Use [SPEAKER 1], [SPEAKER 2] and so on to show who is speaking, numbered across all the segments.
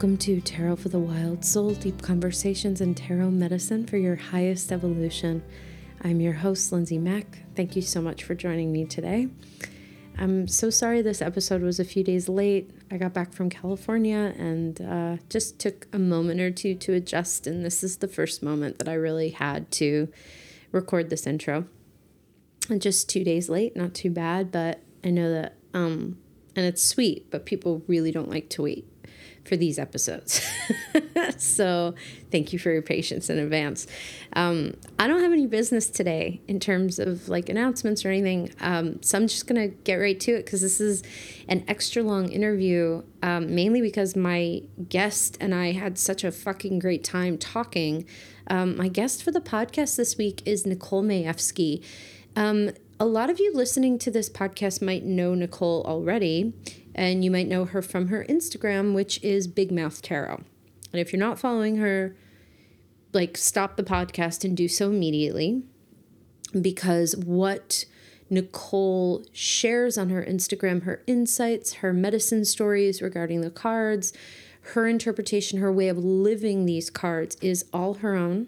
[SPEAKER 1] Welcome to Tarot for the Wild Soul Deep Conversations in Tarot Medicine for your highest evolution. I'm your host, Lindsay Mack. Thank you so much for joining me today. I'm so sorry this episode was a few days late. I got back from California and uh, just took a moment or two to adjust, and this is the first moment that I really had to record this intro. And just two days late, not too bad, but I know that, um, and it's sweet, but people really don't like to wait for these episodes. so thank you for your patience in advance. Um, I don't have any business today in terms of like announcements or anything. Um, so I'm just going to get right to it because this is an extra long interview, um, mainly because my guest and I had such a fucking great time talking. Um, my guest for the podcast this week is Nicole Mayevsky. Um, a lot of you listening to this podcast might know Nicole already and you might know her from her Instagram, which is Big Mouth Tarot. And if you're not following her, like stop the podcast and do so immediately because what Nicole shares on her Instagram, her insights, her medicine stories regarding the cards, her interpretation, her way of living these cards is all her own,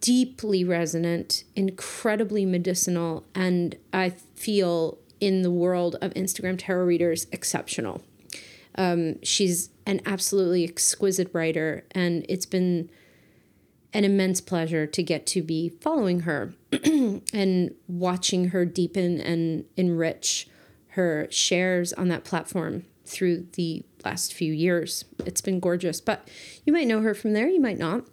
[SPEAKER 1] deeply resonant, incredibly medicinal, and I feel in the world of Instagram tarot readers exceptional. Um, she's an absolutely exquisite writer, and it's been an immense pleasure to get to be following her and watching her deepen and enrich her shares on that platform through the last few years. It's been gorgeous, but you might know her from there, you might not.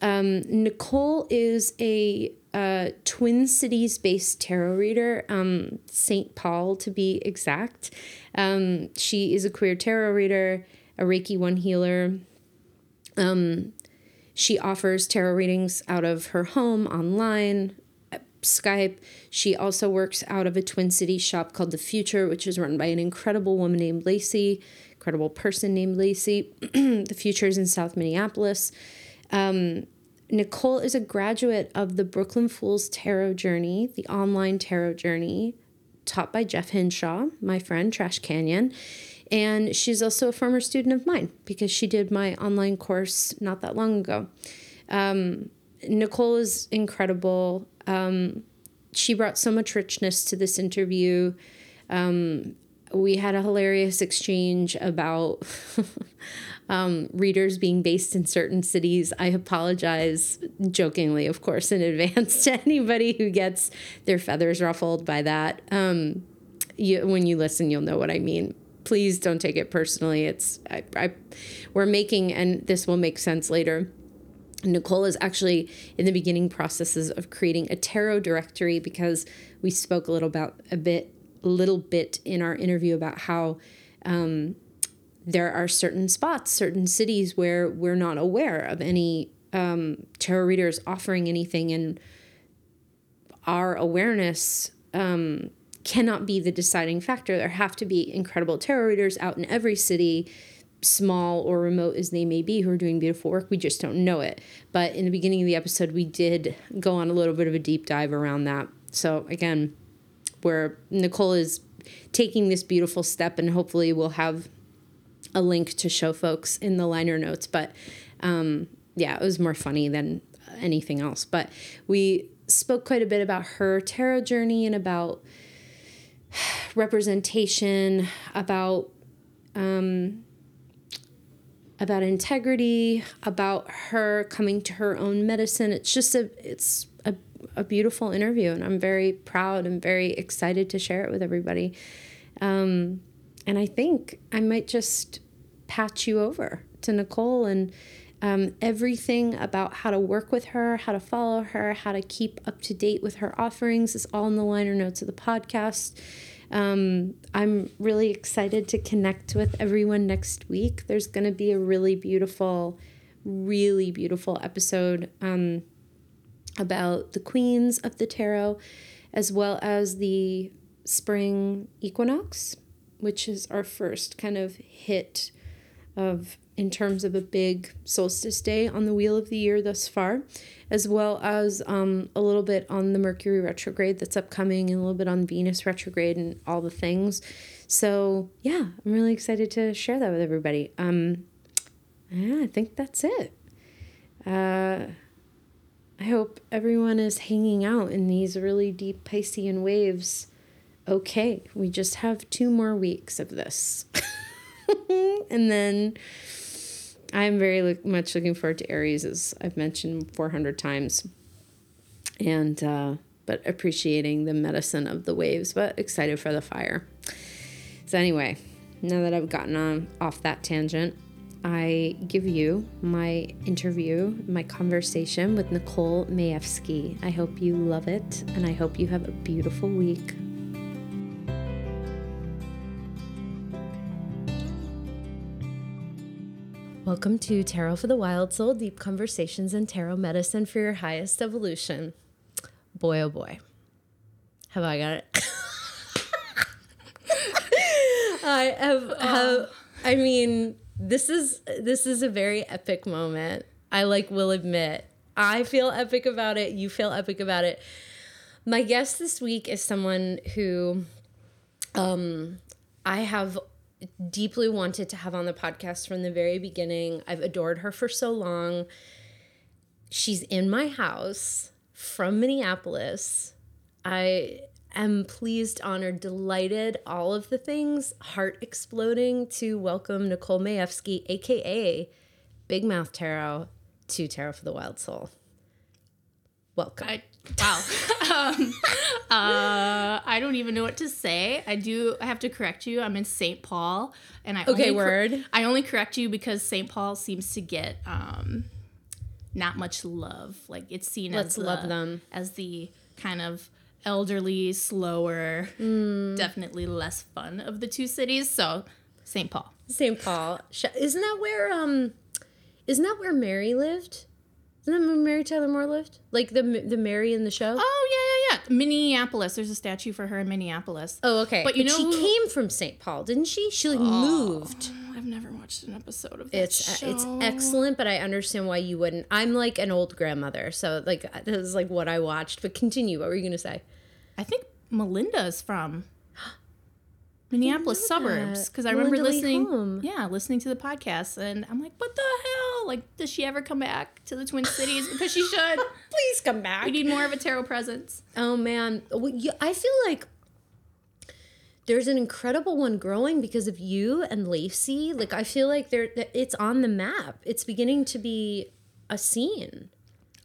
[SPEAKER 1] Um, Nicole is a uh, Twin Cities based tarot reader, um, St. Paul to be exact. Um, she is a queer tarot reader, a Reiki one healer. Um, she offers tarot readings out of her home online, Skype. She also works out of a Twin Cities shop called The Future, which is run by an incredible woman named Lacey, incredible person named Lacey. the Future is in South Minneapolis. Um, Nicole is a graduate of the Brooklyn Fools Tarot Journey, the online tarot journey taught by Jeff Hinshaw, my friend, Trash Canyon. And she's also a former student of mine because she did my online course not that long ago. Um, Nicole is incredible. Um, she brought so much richness to this interview. Um, we had a hilarious exchange about um, readers being based in certain cities. I apologize jokingly, of course, in advance to anybody who gets their feathers ruffled by that. Um, you, when you listen, you'll know what I mean. Please don't take it personally. It's I, I, we're making, and this will make sense later. Nicole is actually in the beginning processes of creating a tarot directory because we spoke a little about a bit, little bit in our interview about how um, there are certain spots, certain cities where we're not aware of any um, tarot readers offering anything, and our awareness um, cannot be the deciding factor. There have to be incredible tarot readers out in every city, small or remote as they may be, who are doing beautiful work. We just don't know it. But in the beginning of the episode, we did go on a little bit of a deep dive around that. So, again, where Nicole is taking this beautiful step, and hopefully we'll have a link to show folks in the liner notes. But um, yeah, it was more funny than anything else. But we spoke quite a bit about her tarot journey and about representation, about um, about integrity, about her coming to her own medicine. It's just a it's a, a beautiful interview, and I'm very proud and very excited to share it with everybody. Um, and I think I might just patch you over to Nicole and um, everything about how to work with her, how to follow her, how to keep up to date with her offerings is all in the liner notes of the podcast. Um, I'm really excited to connect with everyone next week. There's going to be a really beautiful, really beautiful episode um, about the queens of the tarot, as well as the spring equinox, which is our first kind of hit of in terms of a big solstice day on the wheel of the year thus far, as well as um, a little bit on the Mercury retrograde that's upcoming and a little bit on Venus retrograde and all the things. So, yeah, I'm really excited to share that with everybody. Um, yeah, I think that's it. Uh, I hope everyone is hanging out in these really deep Piscean waves. Okay, we just have two more weeks of this. and then I'm very look, much looking forward to Aries, as I've mentioned 400 times. And, uh, but appreciating the medicine of the waves, but excited for the fire. So, anyway, now that I've gotten on, off that tangent, I give you my interview, my conversation with Nicole Mayevsky. I hope you love it, and I hope you have a beautiful week. Welcome to Tarot for the Wild Soul Deep Conversations and Tarot Medicine for Your Highest Evolution. Boy, oh boy. Have I got it? I have, have I mean, this is this is a very epic moment. I like will admit. I feel epic about it. You feel epic about it. My guest this week is someone who um I have deeply wanted to have on the podcast from the very beginning. I've adored her for so long. She's in my house from Minneapolis. I am pleased, honored, delighted, all of the things, heart exploding to welcome Nicole Mayevsky, aka Big Mouth Tarot, to Tarot for the Wild Soul. Welcome.
[SPEAKER 2] I, wow. um, uh, I don't even know what to say. I do I have to correct you. I'm in St. Paul, and I
[SPEAKER 1] okay
[SPEAKER 2] only
[SPEAKER 1] word.
[SPEAKER 2] I only correct you because St. Paul seems to get um, not much love. Like it's seen
[SPEAKER 1] Let's
[SPEAKER 2] as
[SPEAKER 1] love
[SPEAKER 2] the,
[SPEAKER 1] them.
[SPEAKER 2] as the kind of elderly, slower,
[SPEAKER 1] Mm.
[SPEAKER 2] definitely less fun of the two cities. So St. Paul.
[SPEAKER 1] St. Paul. Isn't that where um isn't that where Mary lived? Isn't that Mary Tyler Moore lived? Like the the Mary in the show?
[SPEAKER 2] Oh yeah, yeah, yeah. Minneapolis. There's a statue for her in Minneapolis.
[SPEAKER 1] Oh, okay.
[SPEAKER 2] But you know
[SPEAKER 1] she
[SPEAKER 2] who-
[SPEAKER 1] came from St. Paul, didn't she? She like oh, moved.
[SPEAKER 2] I've never watched an episode of that
[SPEAKER 1] It's uh,
[SPEAKER 2] show.
[SPEAKER 1] it's excellent, but I understand why you wouldn't. I'm like an old grandmother, so like this is like what I watched. But continue. What were you gonna say?
[SPEAKER 2] I think Melinda is from Minneapolis suburbs because I remember
[SPEAKER 1] Melinda
[SPEAKER 2] listening. Yeah, listening to the podcast, and I'm like, what the hell? Like, does she ever come back to the Twin Cities? Because she should.
[SPEAKER 1] Please come back.
[SPEAKER 2] We need more of a tarot presence.
[SPEAKER 1] Oh man, I feel like there's an incredible one growing because of you and Lacey. Like I feel like there, it's on the map. It's beginning to be a scene.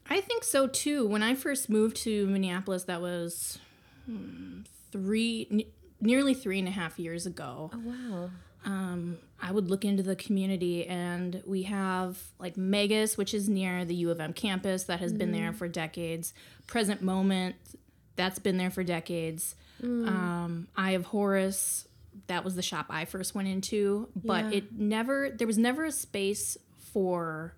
[SPEAKER 2] I think so too. When I first moved to Minneapolis, that was hmm, three, nearly three and a half years ago.
[SPEAKER 1] Oh, Wow.
[SPEAKER 2] um, I would look into the community, and we have like Magus, which is near the U of M campus, that has been there for decades. Present Moment, that's been there for decades. Um, Eye of Horus, that was the shop I first went into, but
[SPEAKER 1] Yeah.
[SPEAKER 2] it never, there was never a space for.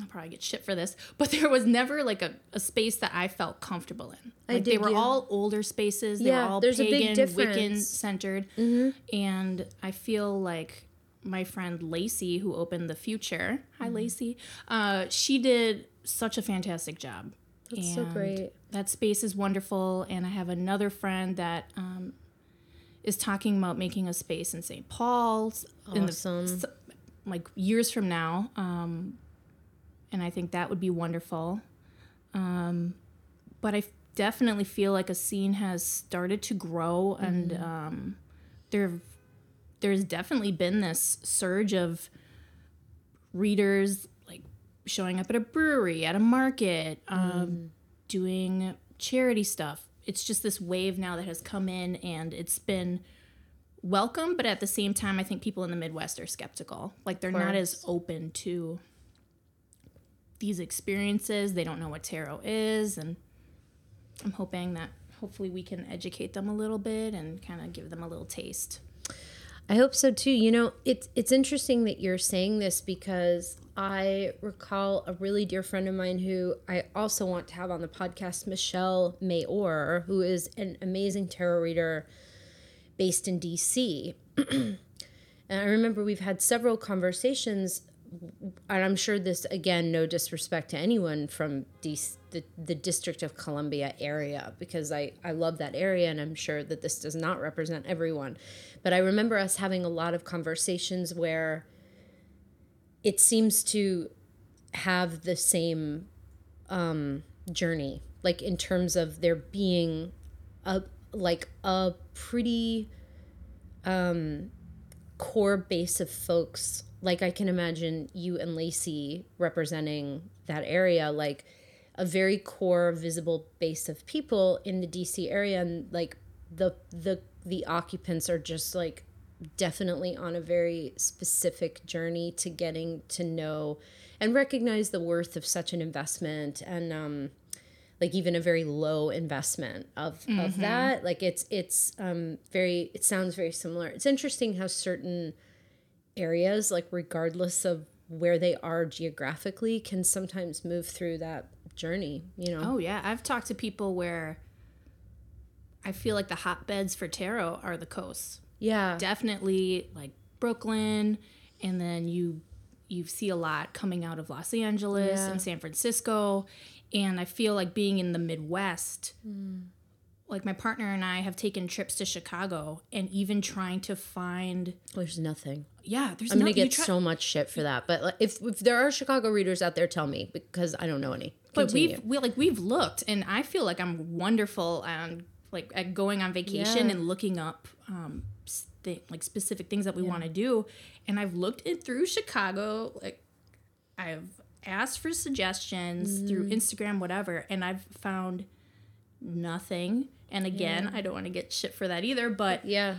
[SPEAKER 2] I'll probably get shit for this, but there was never like a, a space that I felt comfortable in.
[SPEAKER 1] I
[SPEAKER 2] Like they were all older spaces. They
[SPEAKER 1] Yeah,
[SPEAKER 2] were all
[SPEAKER 1] there's a big
[SPEAKER 2] pagan.
[SPEAKER 1] Mm-hmm.
[SPEAKER 2] Centered. And I feel like my friend Lacey, who opened the Future, hi
[SPEAKER 1] Mm-hmm.
[SPEAKER 2] Lacey, uh, she did such a fantastic job.
[SPEAKER 1] That's so great.
[SPEAKER 2] That space is wonderful. And I have another friend that um, is talking about making a space in St. Paul's in the
[SPEAKER 1] Awesome.
[SPEAKER 2] like years from now. Um, and I think that would be wonderful. Um, but I definitely feel like a scene has started to grow, and um, there, there's definitely been this surge of readers like showing up at a brewery, at a market, um, doing charity stuff. It's just this wave now that has come in, and it's been welcome, but at the same time, I think people in the Midwest are skeptical. Like they're not as open to these experiences. They don't know what tarot is, and I'm hoping that hopefully we can educate them a little bit and kind of give them a little taste.
[SPEAKER 1] I hope so too. You know, it's it's interesting that you're saying this because I recall a really dear friend of mine who I also want to have on the podcast, Michelle Mayor, who is an amazing tarot reader based in DC. and I remember we've had several conversations and I'm sure this again, no disrespect to anyone from the the District of Columbia area, because I I love that area, and I'm sure that this does not represent everyone. But I remember us having a lot of conversations where it seems to have the same um, journey, like in terms of there being a like a pretty um, core base of folks. Like I can imagine you and Lacey representing that area, like a very core visible base of people in the DC area, and like the the the occupants are just like definitely on a very specific journey to getting to know and recognize the worth of such an investment and um like even a very low investment of of that. Like it's it's um very it sounds very similar. It's interesting how certain areas like regardless of where they are geographically can sometimes move through that journey you know
[SPEAKER 2] Oh yeah, I've talked to people where I feel like the hotbeds for tarot are the coasts.
[SPEAKER 1] yeah
[SPEAKER 2] Definitely like Brooklyn, and then you you see a lot coming out of Los Angeles
[SPEAKER 1] Yeah.
[SPEAKER 2] and San Francisco, and I feel like being in the Midwest.
[SPEAKER 1] Hmm.
[SPEAKER 2] Like my partner and I have taken trips to Chicago, and even trying to find
[SPEAKER 1] there's nothing
[SPEAKER 2] yeah, there's
[SPEAKER 1] i'm gonna get
[SPEAKER 2] try-
[SPEAKER 1] so much shit for that but like, if if there are chicago readers out there tell me because i don't know any
[SPEAKER 2] But we've we like we've looked, and I feel like I'm wonderful and like at going on vacation
[SPEAKER 1] Yeah.
[SPEAKER 2] and looking up um st- like specific things that we want to do. And I've looked it through Chicago. Like I've asked for suggestions through
[SPEAKER 1] Mm.
[SPEAKER 2] Instagram, whatever, and I've found nothing. And again, I don't want to get shit for that either, but
[SPEAKER 1] Yeah.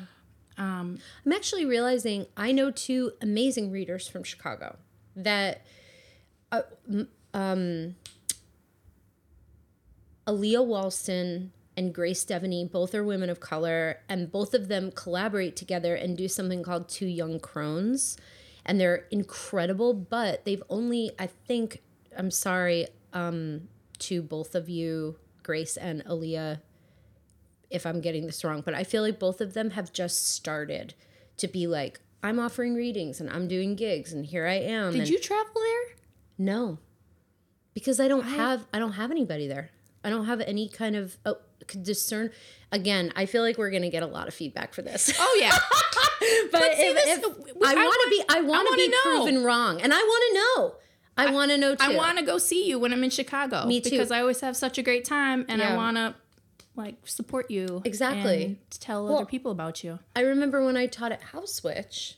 [SPEAKER 1] Um, I'm actually realizing I know two amazing readers from Chicago that uh, um, Aaliyah Walston and Grace Devaney, both are women of color, and both of them collaborate together and do something called Two Young Crones. And they're incredible, but they've only, I think, I'm sorry um, to both of you, Grace and Aaliyah, if I'm getting this wrong, but I feel like both of them have just started to be like, I'm offering readings and I'm doing gigs and here I am.
[SPEAKER 2] did
[SPEAKER 1] and
[SPEAKER 2] you travel there?
[SPEAKER 1] no, because I don't have I don't have anybody there. I don't have any kind of oh, discern. Again, I feel like we're gonna get a lot of feedback for this.
[SPEAKER 2] Oh yeah.
[SPEAKER 1] but
[SPEAKER 2] see,
[SPEAKER 1] if,
[SPEAKER 2] this-
[SPEAKER 1] if- I,
[SPEAKER 2] I
[SPEAKER 1] want to be, I want to be
[SPEAKER 2] know.
[SPEAKER 1] proven wrong, and I want to know. I, want to know too.
[SPEAKER 2] I want to go see you when I'm in Chicago.
[SPEAKER 1] Me too.
[SPEAKER 2] Because I always have such a great time, and
[SPEAKER 1] Yeah.
[SPEAKER 2] I want to like support you
[SPEAKER 1] Exactly.
[SPEAKER 2] tell
[SPEAKER 1] Well-
[SPEAKER 2] other people about you.
[SPEAKER 1] I remember when I taught at HausWitch,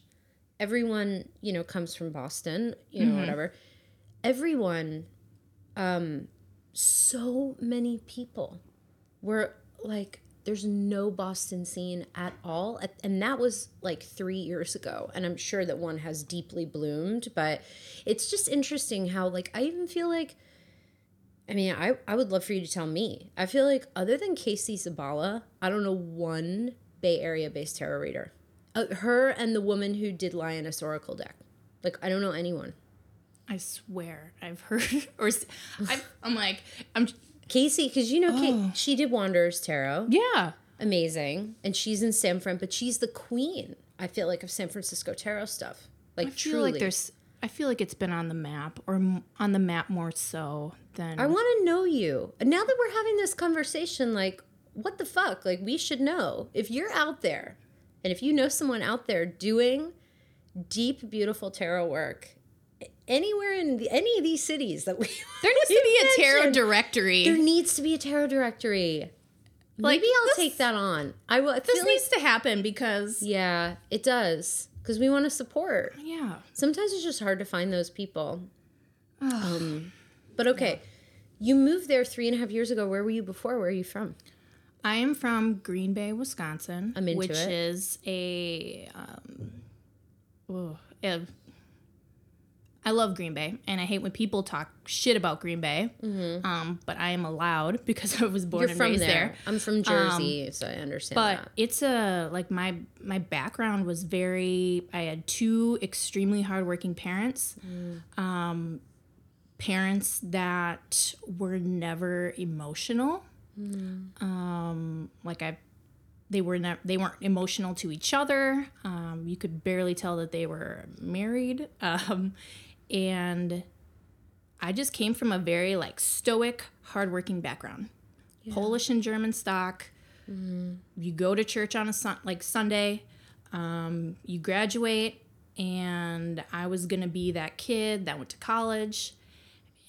[SPEAKER 1] everyone, you know, comes from Boston, you know, whatever. Everyone, um, so many people were like, there's no Boston scene at all. And that was like three years ago. And I'm sure that one has deeply bloomed, but it's just interesting how, like, I even feel like, I mean, I, I would love for you to tell me. I feel like other than Casey Zabala, I don't know one Bay Area based tarot reader. Uh, her and the woman who did Lioness Oracle deck. Like, I don't know anyone.
[SPEAKER 2] I swear, I've heard or i am like I'm
[SPEAKER 1] Casey, because you know,
[SPEAKER 2] Oh.
[SPEAKER 1] Kate, she did Wanderers Tarot.
[SPEAKER 2] yeah.
[SPEAKER 1] Amazing. And she's in San Fran, but she's the queen, I feel like, of San Francisco tarot stuff. Like,
[SPEAKER 2] I feel
[SPEAKER 1] truly.
[SPEAKER 2] like there's I feel like it's been on the map or on the map more so than
[SPEAKER 1] I want to know you. Now that we're having this conversation, like, what the fuck? Like, we should know. If you're out there, and if you know someone out there doing deep, beautiful tarot work, anywhere in the, any of these cities that we
[SPEAKER 2] there needs to be a tarot directory.
[SPEAKER 1] there needs to be a tarot directory.
[SPEAKER 2] Like,
[SPEAKER 1] Maybe I'll
[SPEAKER 2] this-
[SPEAKER 1] take that on. I will.
[SPEAKER 2] This
[SPEAKER 1] feel like,
[SPEAKER 2] needs to happen because
[SPEAKER 1] yeah, it does because we want to support.
[SPEAKER 2] yeah.
[SPEAKER 1] Sometimes it's just hard to find those people. um, but okay, you moved there three and a half years ago. Where were you before? Where are you from?
[SPEAKER 2] I am from Green Bay, Wisconsin,
[SPEAKER 1] I'm into
[SPEAKER 2] which
[SPEAKER 1] it.
[SPEAKER 2] is a, um, oh, a- I love Green Bay, and I hate when people talk shit about Green Bay. Um, but I am allowed because I was born
[SPEAKER 1] You're
[SPEAKER 2] and
[SPEAKER 1] from
[SPEAKER 2] raised
[SPEAKER 1] there.
[SPEAKER 2] there.
[SPEAKER 1] I'm from Jersey, so I understand
[SPEAKER 2] But
[SPEAKER 1] that.
[SPEAKER 2] it's a like my my background was very. I had two extremely hardworking parents. Um, parents that were never emotional. Um, like I, they were not. They weren't emotional to each other. Um, you could barely tell that they were married. Um, and I just came from a very like stoic, hardworking background. Polish and German stock. You go to church on a sun like Sunday. Um, you graduate. and I was going to be that kid that went to college.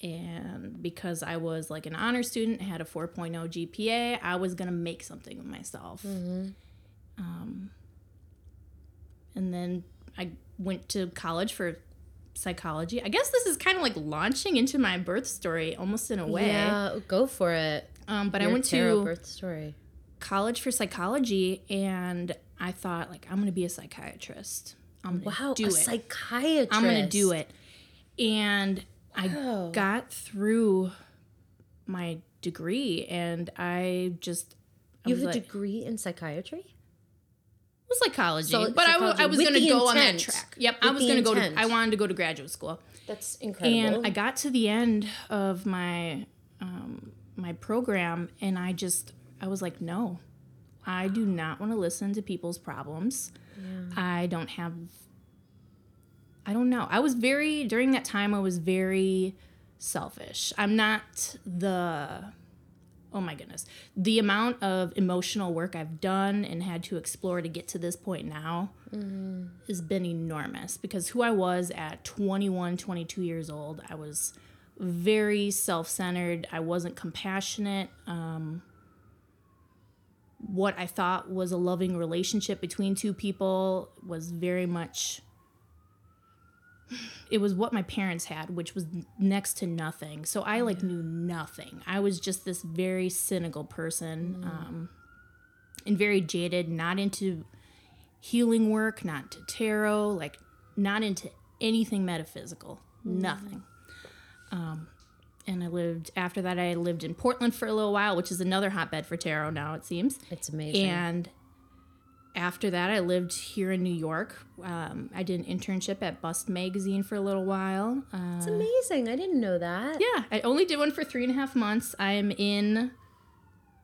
[SPEAKER 2] And because I was like an honor student, had a 4.0 GPA, I was going to make something of myself. Um, and then I went to college for psychology. I guess this is kind of like launching into my birth story almost in a way.
[SPEAKER 1] Yeah, go for it.
[SPEAKER 2] Um, but I went to
[SPEAKER 1] birth story.
[SPEAKER 2] college for psychology and I thought like I'm gonna be a psychiatrist. I'm gonna
[SPEAKER 1] Wow,
[SPEAKER 2] do
[SPEAKER 1] a
[SPEAKER 2] it.
[SPEAKER 1] psychiatrist.
[SPEAKER 2] I'm gonna do it. And
[SPEAKER 1] Wow.
[SPEAKER 2] I got through my degree and I just I
[SPEAKER 1] You have a
[SPEAKER 2] like,
[SPEAKER 1] degree in psychiatry?
[SPEAKER 2] Was psychology,
[SPEAKER 1] So-
[SPEAKER 2] but I
[SPEAKER 1] psychology
[SPEAKER 2] I was gonna
[SPEAKER 1] the
[SPEAKER 2] go on that track. Yep, I was gonna go to I wanted to go to graduate school.
[SPEAKER 1] That's incredible.
[SPEAKER 2] and I got to the end of my um, my program, and I just I was like, no, I do not want to listen to people's problems. I don't have. I don't know. I was very during that time. I was very selfish. I'm not the. Oh my goodness. The amount of emotional work I've done and had to explore to get to this point now has been enormous because who I was at 21, 22 years old, I was very self centered. I wasn't compassionate. Um, what I thought was a loving relationship between two people was very much. It was what my parents had, which was next to nothing. So I like knew nothing. I was just this very cynical person, um, and very jaded, not into healing work, not to tarot, like not into anything metaphysical, nothing. Um, and I lived after that. I lived in Portland for a little while, which is another hotbed for tarot now, it seems.
[SPEAKER 1] it's amazing.
[SPEAKER 2] And after that, I lived here in New York. Um, I did an internship at Bust Magazine for a little while. Uh,
[SPEAKER 1] it's amazing. I didn't know that.
[SPEAKER 2] yeah, I only did one for three and a half months. I am in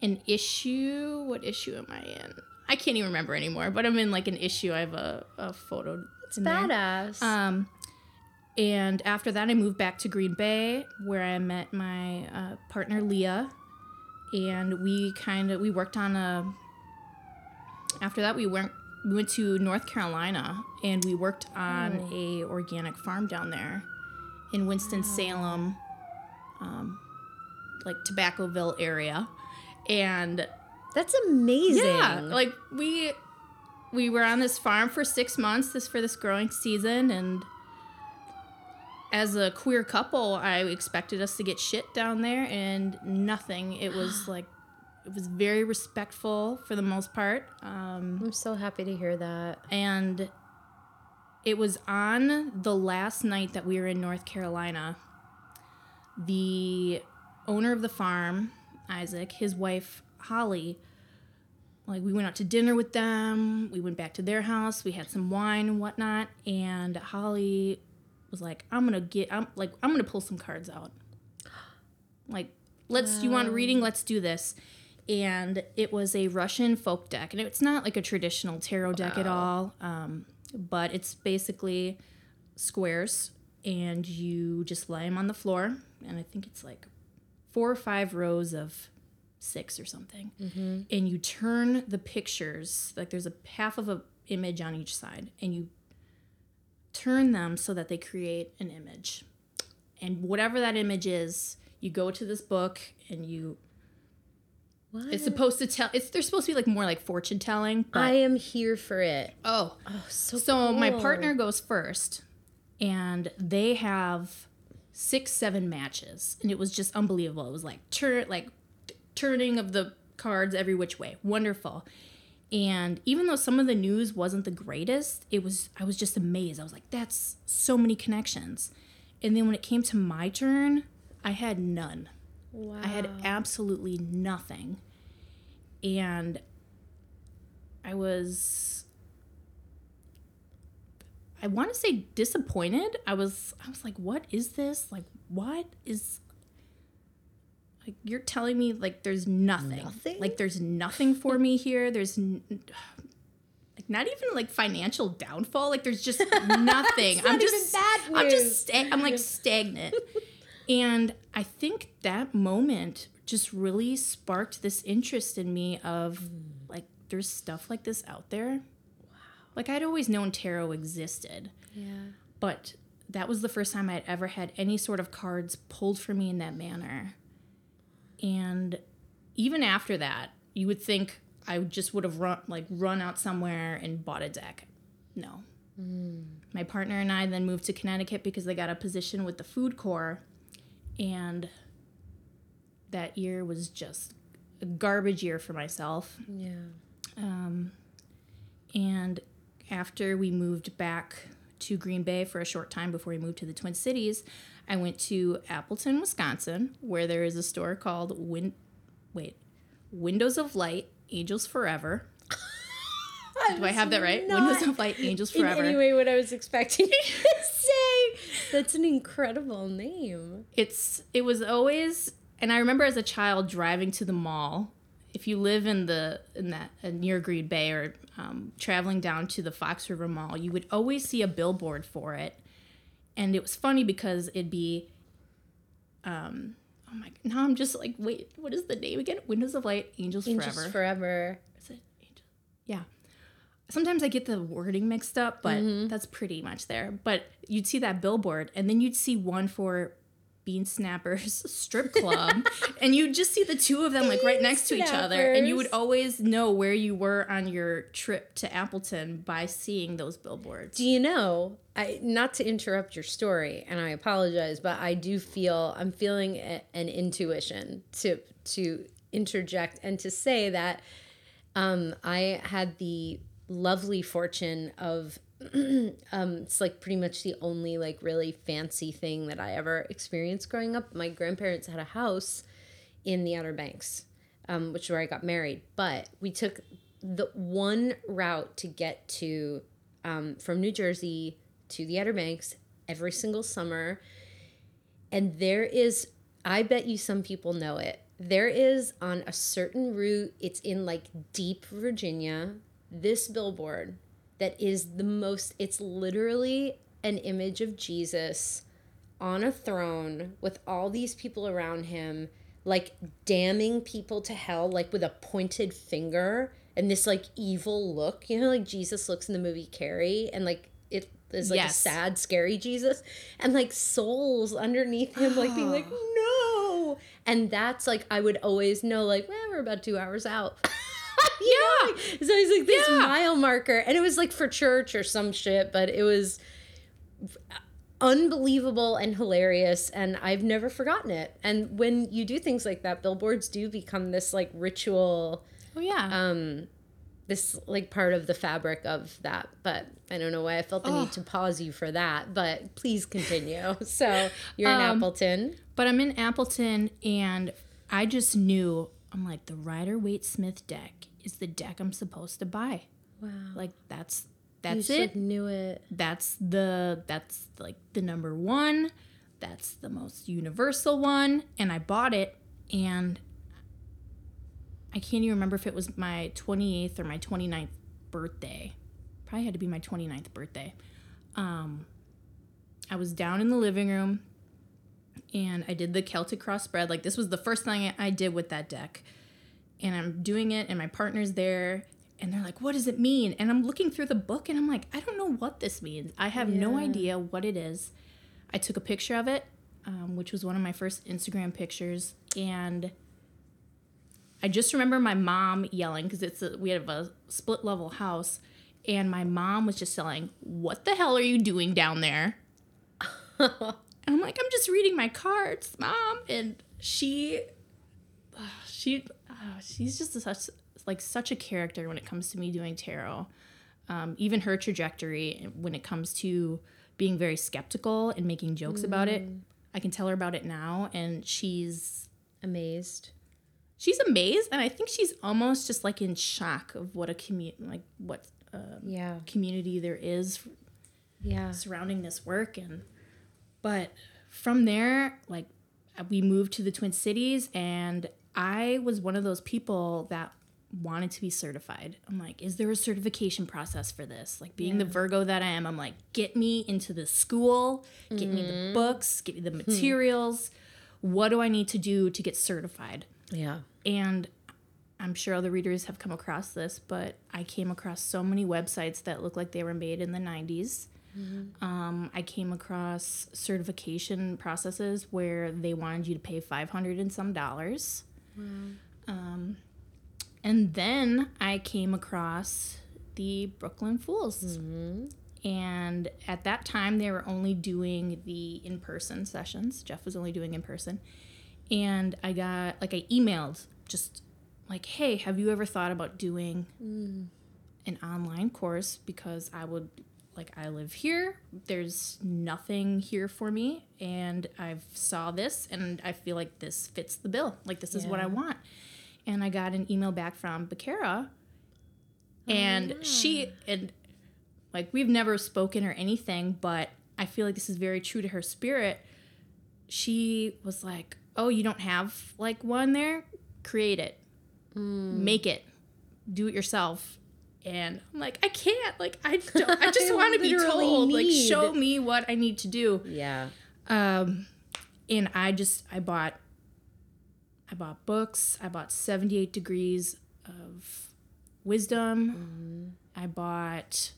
[SPEAKER 2] an issue. What issue am I in? I can't even remember anymore, but I'm in like an issue. I have a, a photo.
[SPEAKER 1] It's badass.
[SPEAKER 2] Um, and after that, I moved back to Green Bay, where I met my uh, partner Leah, and we kind of we worked on a. After that, we went we went to North Carolina, and we worked on a organic farm down there, in Winston Salem, um, like Tobaccoville area, and
[SPEAKER 1] That's amazing.
[SPEAKER 2] yeah, like we we were on this farm for six months, this for this growing season, and as a queer couple, I expected us to get shit down there, and nothing. It was like it was very respectful for the most part, um,
[SPEAKER 1] I'm so happy to hear that.
[SPEAKER 2] and it was on the last night that we were in North Carolina. The owner of the farm, Isaac, his wife Holly, like we went out to dinner with them. We went back to their house. We had some wine and whatnot. And Holly was like, "I'm gonna get. I'm like, I'm gonna pull some cards out. Like, let's. You want reading? Let's do this." And it was a Russian folk deck, and it's not like a traditional tarot deck at all. Um, but it's basically squares, and you just lay them on the floor. And I think it's like four or five rows of six or something and you turn the pictures like there's a half of a image on each side and you turn them so that they create an image and whatever that image is you go to this book and you
[SPEAKER 1] What?
[SPEAKER 2] it's supposed to tell it's they're supposed to be like more like fortune telling but
[SPEAKER 1] I am here for it.
[SPEAKER 2] oh
[SPEAKER 1] Oh, so
[SPEAKER 2] so my partner goes first, and they have six, seven matches, and it was just unbelievable. It was like turn, like t- turning of the cards every which way, wonderful. And even though some of the news wasn't the greatest, it was I was just amazed. I was like, that's so many connections. And then when it came to my turn, I had none.
[SPEAKER 1] Wow.
[SPEAKER 2] I had absolutely nothing. And I was I want to say disappointed. I was I was like, "What is this? Like what is like you're telling me like there's nothing.
[SPEAKER 1] Nothing?
[SPEAKER 2] Like there's nothing for me here. There's n- like not even like financial downfall. Like there's just nothing. I'm just
[SPEAKER 1] bad
[SPEAKER 2] I'm just sta- I'm like stagnant. and I think that moment just really sparked this interest in me of like there's stuff like this out there. Wow. Like I'd always known tarot existed,
[SPEAKER 1] Yeah.
[SPEAKER 2] but that was the first time I'd ever had any sort of cards pulled for me in that manner. And even after that, you would think I just would have run like run out somewhere and bought a deck. No. Mm. My partner and I then moved to Connecticut because they got a position with the food corps and that year was just a garbage year for myself.
[SPEAKER 1] Yeah.
[SPEAKER 2] Um, and after we moved back to Green Bay for a short time before we moved to the Twin Cities, I went to Appleton, Wisconsin, where there is a store called Win- wait, Windows of Light, Angels Forever. Do I have that right? Windows of Light, Angels
[SPEAKER 1] In
[SPEAKER 2] Forever.
[SPEAKER 1] any way, what I was expecting you to say. That's an incredible name.
[SPEAKER 2] it's it was always and i remember as a child driving to the mall. If you live in the in that uh, near green bay or um, traveling down to the fox river mall you would always see a billboard for it. And it was funny because it'd be um oh my now i'm just like wait what is the name again? Windows of light angels,
[SPEAKER 1] Angels
[SPEAKER 2] forever.
[SPEAKER 1] Forever.
[SPEAKER 2] is it yeah sometimes i get the wording mixed up but that's pretty much there. But you'd see that billboard and then you'd see one for bean snappers strip club and you'd just see the two of them like right next to each other and you would always know where you were on your trip to appleton by seeing those billboards.
[SPEAKER 1] Do you know? I not to interrupt your story, and I apologize, but I do feel I'm feeling a, an intuition to to interject and to say that um, I had the lovely fortune of um, it's like pretty much the only like really fancy thing that I ever experienced growing up. My grandparents had a house in the Outer Banks, um, which is where I got married. But we took the one route to get to um, from New Jersey to the Outer Banks every single summer. And there is, I bet you some people know it. There is on a certain route, it's in like deep Virginia, this billboard that is the most, it's literally an image of Jesus on a throne with all these people around him, like damning people to hell, like with a pointed finger and this like evil look. You know, like Jesus looks in the movie Carrie, and like it is like a sad, scary Jesus, and like souls underneath him, like being like, no. And that's like, I would always know, like, well, we're about two hours out. yeah. It's always like this
[SPEAKER 2] Yeah.
[SPEAKER 1] mile marker. And it was like for church or some shit, but it was unbelievable and hilarious and I've never forgotten it. And when you do things like that, billboards do become this like ritual
[SPEAKER 2] oh yeah
[SPEAKER 1] um this like part of the fabric of that. But I don't know why I felt the need to pause you for that, but please continue. So you're in
[SPEAKER 2] Um,
[SPEAKER 1] Appleton.
[SPEAKER 2] But I'm in Appleton and I just knew I'm like the Rider Waite Smith deck is the deck I'm supposed to buy.
[SPEAKER 1] Wow.
[SPEAKER 2] Like that's that's
[SPEAKER 1] just,
[SPEAKER 2] it.
[SPEAKER 1] knew it.
[SPEAKER 2] That's the that's like the number 1. That's the most universal one and I bought it and I can't even remember if it was my 28th or my 29th birthday. Probably had to be my 29th birthday. Um I was down in the living room and I did the Celtic cross spread. Like this was the first thing I did with that deck. And I'm doing it and my partner's there and they're like, "What does it mean?" And I'm looking through the book and I'm like, "I don't know what this means. I have no idea what it is." I took a picture of it, um, which was one of my first Instagram pictures, and I just remember my mom yelling because it's a, we have a split level house, and my mom was just yelling, "What the hell are you doing down there?" And I'm like, I'm just reading my cards, mom. And she, she, uh, she's just such like such a character when it comes to me doing tarot. Um, even her trajectory when it comes to being very skeptical and making jokes about it. I can tell her about it now, and she's
[SPEAKER 1] Amazed.
[SPEAKER 2] she's amazed, and I think she's almost just like in shock of what a community, like what um,
[SPEAKER 1] Yeah.
[SPEAKER 2] community there is
[SPEAKER 1] Yeah.
[SPEAKER 2] surrounding this work and but from there like we moved to the twin cities and i was one of those people that wanted to be certified. I'm like is there a certification process for this? Like being the virgo that i am i'm like get me into the school get me the mm-hmm. books get me the hmm. materials. What do i need to do to get certified?
[SPEAKER 1] Yeah.
[SPEAKER 2] and I'm sure other readers have come across this, but I came across so many websites that look like they were made in the 90s. Mm-hmm. Um, I came across certification processes where they wanted you to pay 500 and some dollars. Um, and then I came across the Brooklyn Fools. And at that time, they were only doing the in person sessions. Jeff was only doing in person. And I got, like, I emailed just like, hey, have you ever thought about doing an online course? Because I would, like, I live here. There's nothing here for me. And I've saw this and I feel like this fits the bill. Like, this is what I want. And I got an email back from Bakara. Oh, and she, and like, we've never spoken or anything, but I feel like this is very true to her spirit. She was like, Oh, you don't have like one there? Create it, mm. make it, do it yourself. And I'm like, I can't. Like, I don't. I just want to be told. Like, show me what I need to do.
[SPEAKER 1] Yeah.
[SPEAKER 2] Um, and I just I bought I bought books. I bought 78 degrees of wisdom. I bought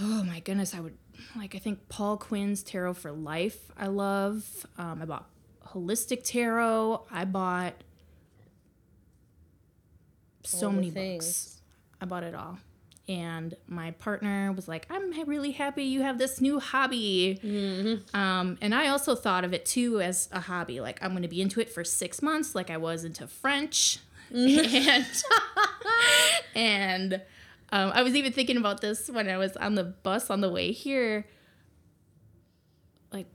[SPEAKER 2] oh my goodness, I would like I think Paul Quinn's Tarot for Life. I love. Um, I bought holistic tarot. I bought so
[SPEAKER 1] All
[SPEAKER 2] many
[SPEAKER 1] things.
[SPEAKER 2] books. I bought it all. And my partner was like, I'm really happy you have this new hobby.
[SPEAKER 1] Mm-hmm.
[SPEAKER 2] Um, and I also thought of it too as a hobby. Like, I'm going to be into it for six months, like I was into French.
[SPEAKER 1] Mm-hmm.
[SPEAKER 2] and and um, I was even thinking about this when I was on the bus on the way here. Like,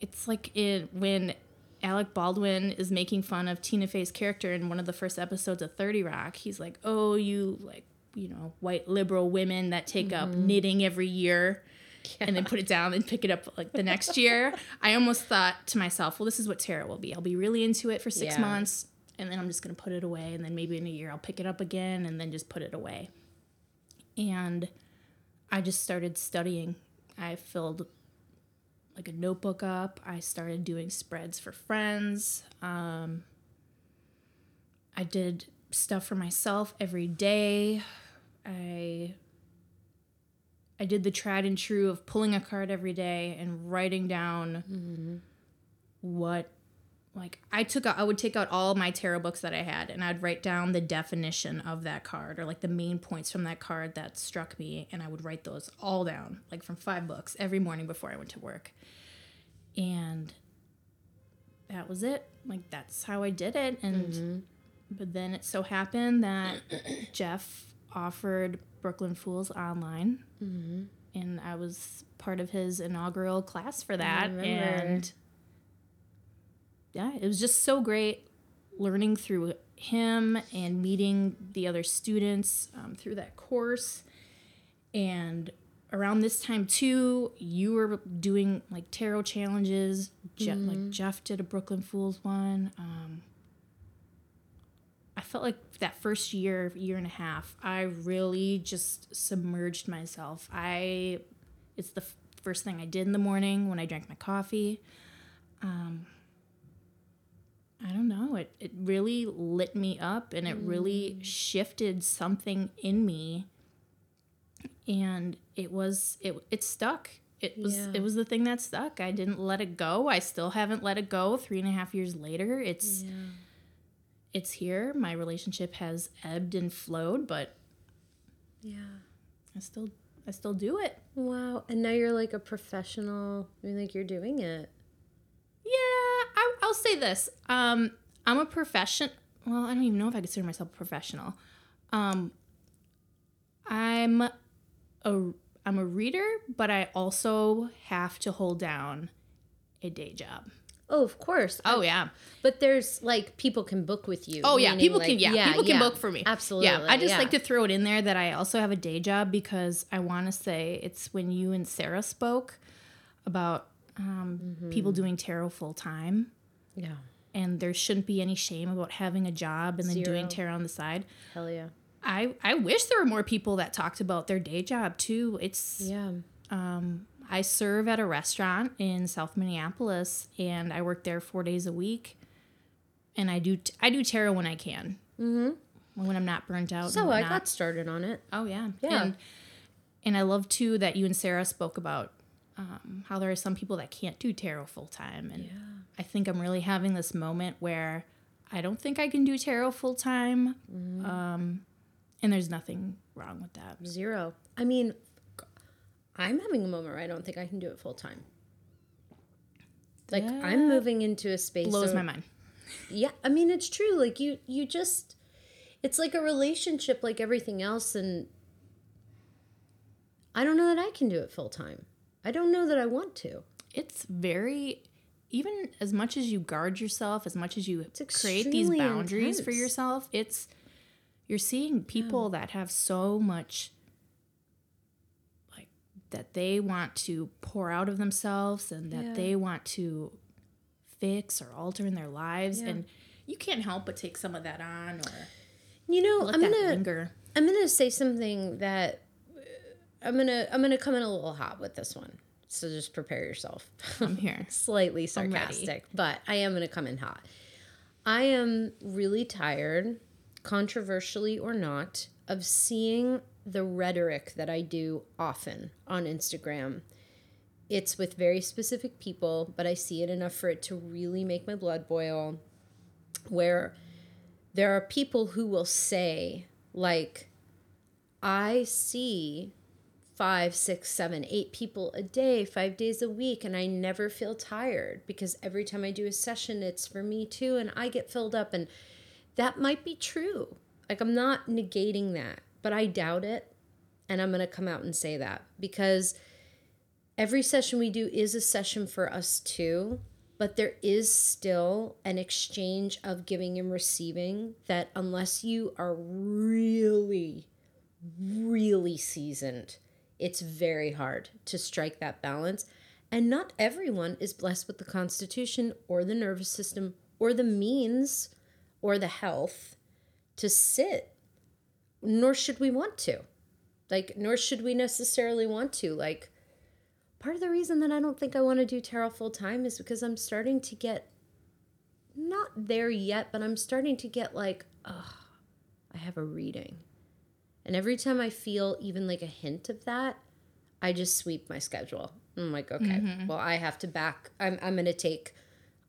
[SPEAKER 2] it's like in when Alec Baldwin is making fun of Tina Fey's character in one of the first episodes of 30 Rock. He's like, "Oh, you like, you know, white liberal women that take up
[SPEAKER 1] Mm-hmm.
[SPEAKER 2] knitting every year." And then put it down and pick it up like the next year. I almost thought to myself, well, this is what tarot will be. I'll be really into it for six
[SPEAKER 1] Yeah.
[SPEAKER 2] months, and then I'm just gonna put it away, and then maybe in a year I'll pick it up again, and then just put it away. And I just started studying. I filled like a notebook up. I started doing spreads for friends. Um, I did stuff for myself every day. I I did the tried and true of pulling a card every day and writing down mm-hmm. what like I took out I would take out all my tarot books that I had and I'd write down the definition of that card or like the main points from that card that struck me and I would write those all down like from five books every morning before I went to work. And that was it. Like that's how I did it and mm-hmm. But then it so happened that Jeff offered Brooklyn Fools online and I was part of his inaugural class for that and yeah, it was just so great learning through him and meeting the other students um, through that course. And around this time too, you were doing like tarot challenges. Je- Like Jeff did a Brooklyn Fools one. Um, I felt like that first year, year and a half, I really just submerged myself. I, it's the f- first thing I did in the morning when I drank my coffee. Um, I don't know. It it really lit me up, and it really shifted something in me. And it was it it stuck. It was
[SPEAKER 1] Yeah.
[SPEAKER 2] it was the thing that stuck. I didn't let it go. I still haven't let it go. Three and a half years later, it's it's here. My relationship has ebbed and flowed, but
[SPEAKER 1] Yeah.
[SPEAKER 2] I still I still do it.
[SPEAKER 1] Wow. And now you're like a professional. I mean, like you're doing it.
[SPEAKER 2] Yeah, I, I'll say this. Um, I'm a profession. Well, I don't even know if I consider myself a professional. Um, I'm a I'm a reader, but I also have to hold down a day job.
[SPEAKER 1] Oh, of course.
[SPEAKER 2] Oh yeah.
[SPEAKER 1] But there's like people can book with you.
[SPEAKER 2] Oh yeah, people
[SPEAKER 1] like,
[SPEAKER 2] can yeah, people can book for me.
[SPEAKER 1] Absolutely.
[SPEAKER 2] Yeah, I just
[SPEAKER 1] yeah.
[SPEAKER 2] like to throw it in there that I also have a day job because I want to say it's when you and Sarah spoke about um,
[SPEAKER 1] Mm-hmm.
[SPEAKER 2] people doing tarot full time.
[SPEAKER 1] Yeah.
[SPEAKER 2] and there shouldn't be any shame about having a job and then doing tarot on the side.
[SPEAKER 1] Hell yeah.
[SPEAKER 2] I I wish there were more people that talked about their day job too. It's
[SPEAKER 1] Yeah.
[SPEAKER 2] I serve at a restaurant in South Minneapolis and I work there 4 days a week. And I do I do tarot when I can. when I'm not burnt out.
[SPEAKER 1] So I got started on it.
[SPEAKER 2] Oh yeah,
[SPEAKER 1] Yeah.
[SPEAKER 2] And, and I love too that you and Sarah spoke about um, how there are some people that can't do tarot full time, and I think I'm really having this moment where I don't think I can do tarot full time,
[SPEAKER 1] Mm-hmm.
[SPEAKER 2] um, and there's nothing wrong with that.
[SPEAKER 1] Zero. I mean, I'm having a moment where I don't think I can do it full time. Like I'm moving into a space
[SPEAKER 2] Blows
[SPEAKER 1] of-
[SPEAKER 2] my mind.
[SPEAKER 1] Yeah, I mean it's true. Like you you just it's like a relationship like everything else and I don't know that I can do it full time. I don't know that I want to.
[SPEAKER 2] It's very even as much as you guard yourself, as much as you create these boundaries for yourself, it's you're seeing people that have so much that they want to pour out of themselves and that
[SPEAKER 1] Yeah.
[SPEAKER 2] they want to fix or alter in their lives and you can't help but take some of that on or
[SPEAKER 1] You know, I'm to
[SPEAKER 2] linger.
[SPEAKER 1] I'm to say something that uh, I'm to I'm to come in a little hot with this one. So just prepare yourself.
[SPEAKER 2] I'm here.
[SPEAKER 1] slightly sarcastic, but I am to come in hot. I am really tired, controversially or not, of seeing the rhetoric that I do often on Instagram. It's with very specific people, but I see it enough for it to really make my blood boil. Where there are people who will say, like, I see five, six, seven, eight people a day, five days a week, and I never feel tired because every time I do a session, it's for me too, and I get filled up. And that might be true. Like, I'm not negating that, but I doubt it. And I'm going to come out and say that because every session we do is a session for us too. But there is still an exchange of giving and receiving that, unless you are really really seasoned, it's very hard to strike that balance. And not everyone is blessed with the constitution or the nervous system or the means or the health to sit, nor should we want to. Like, nor should we necessarily want to. Like, part of the reason that I don't think I want to do tarot full time is because I'm starting to get not there yet, but I'm starting to get like, oh, I have a reading. And every time I feel even like a hint of that, I just sweep my schedule. I'm like, okay, mm-hmm. well, I have to back. I'm, I'm going to take,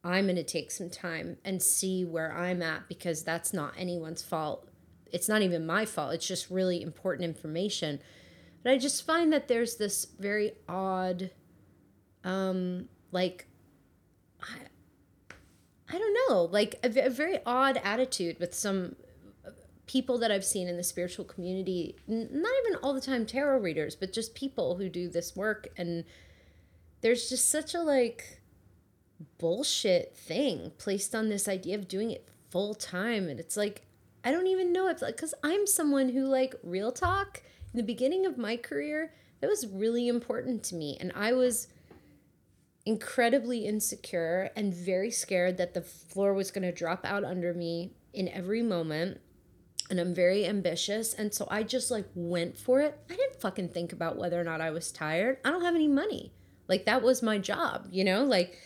[SPEAKER 1] I'm going to take some time and see where I'm at because that's not anyone's fault. It's not even my fault. It's just really important information. But I just find that there's this very odd, um, like, I, I don't know, like a, a very odd attitude with some people that I've seen in the spiritual community, not even all the time tarot readers, but just people who do this work. And there's just such a like bullshit thing placed on this idea of doing it full time. And it's like, I don't even know if, like, because I'm someone who, like, real talk, in the beginning of my career, that was really important to me. And I was incredibly insecure and very scared that the floor was going to drop out under me in every moment and I'm very ambitious and so I just like went for it. I didn't fucking think about whether or not I was tired. I don't have any money. Like that was my job, you know? Like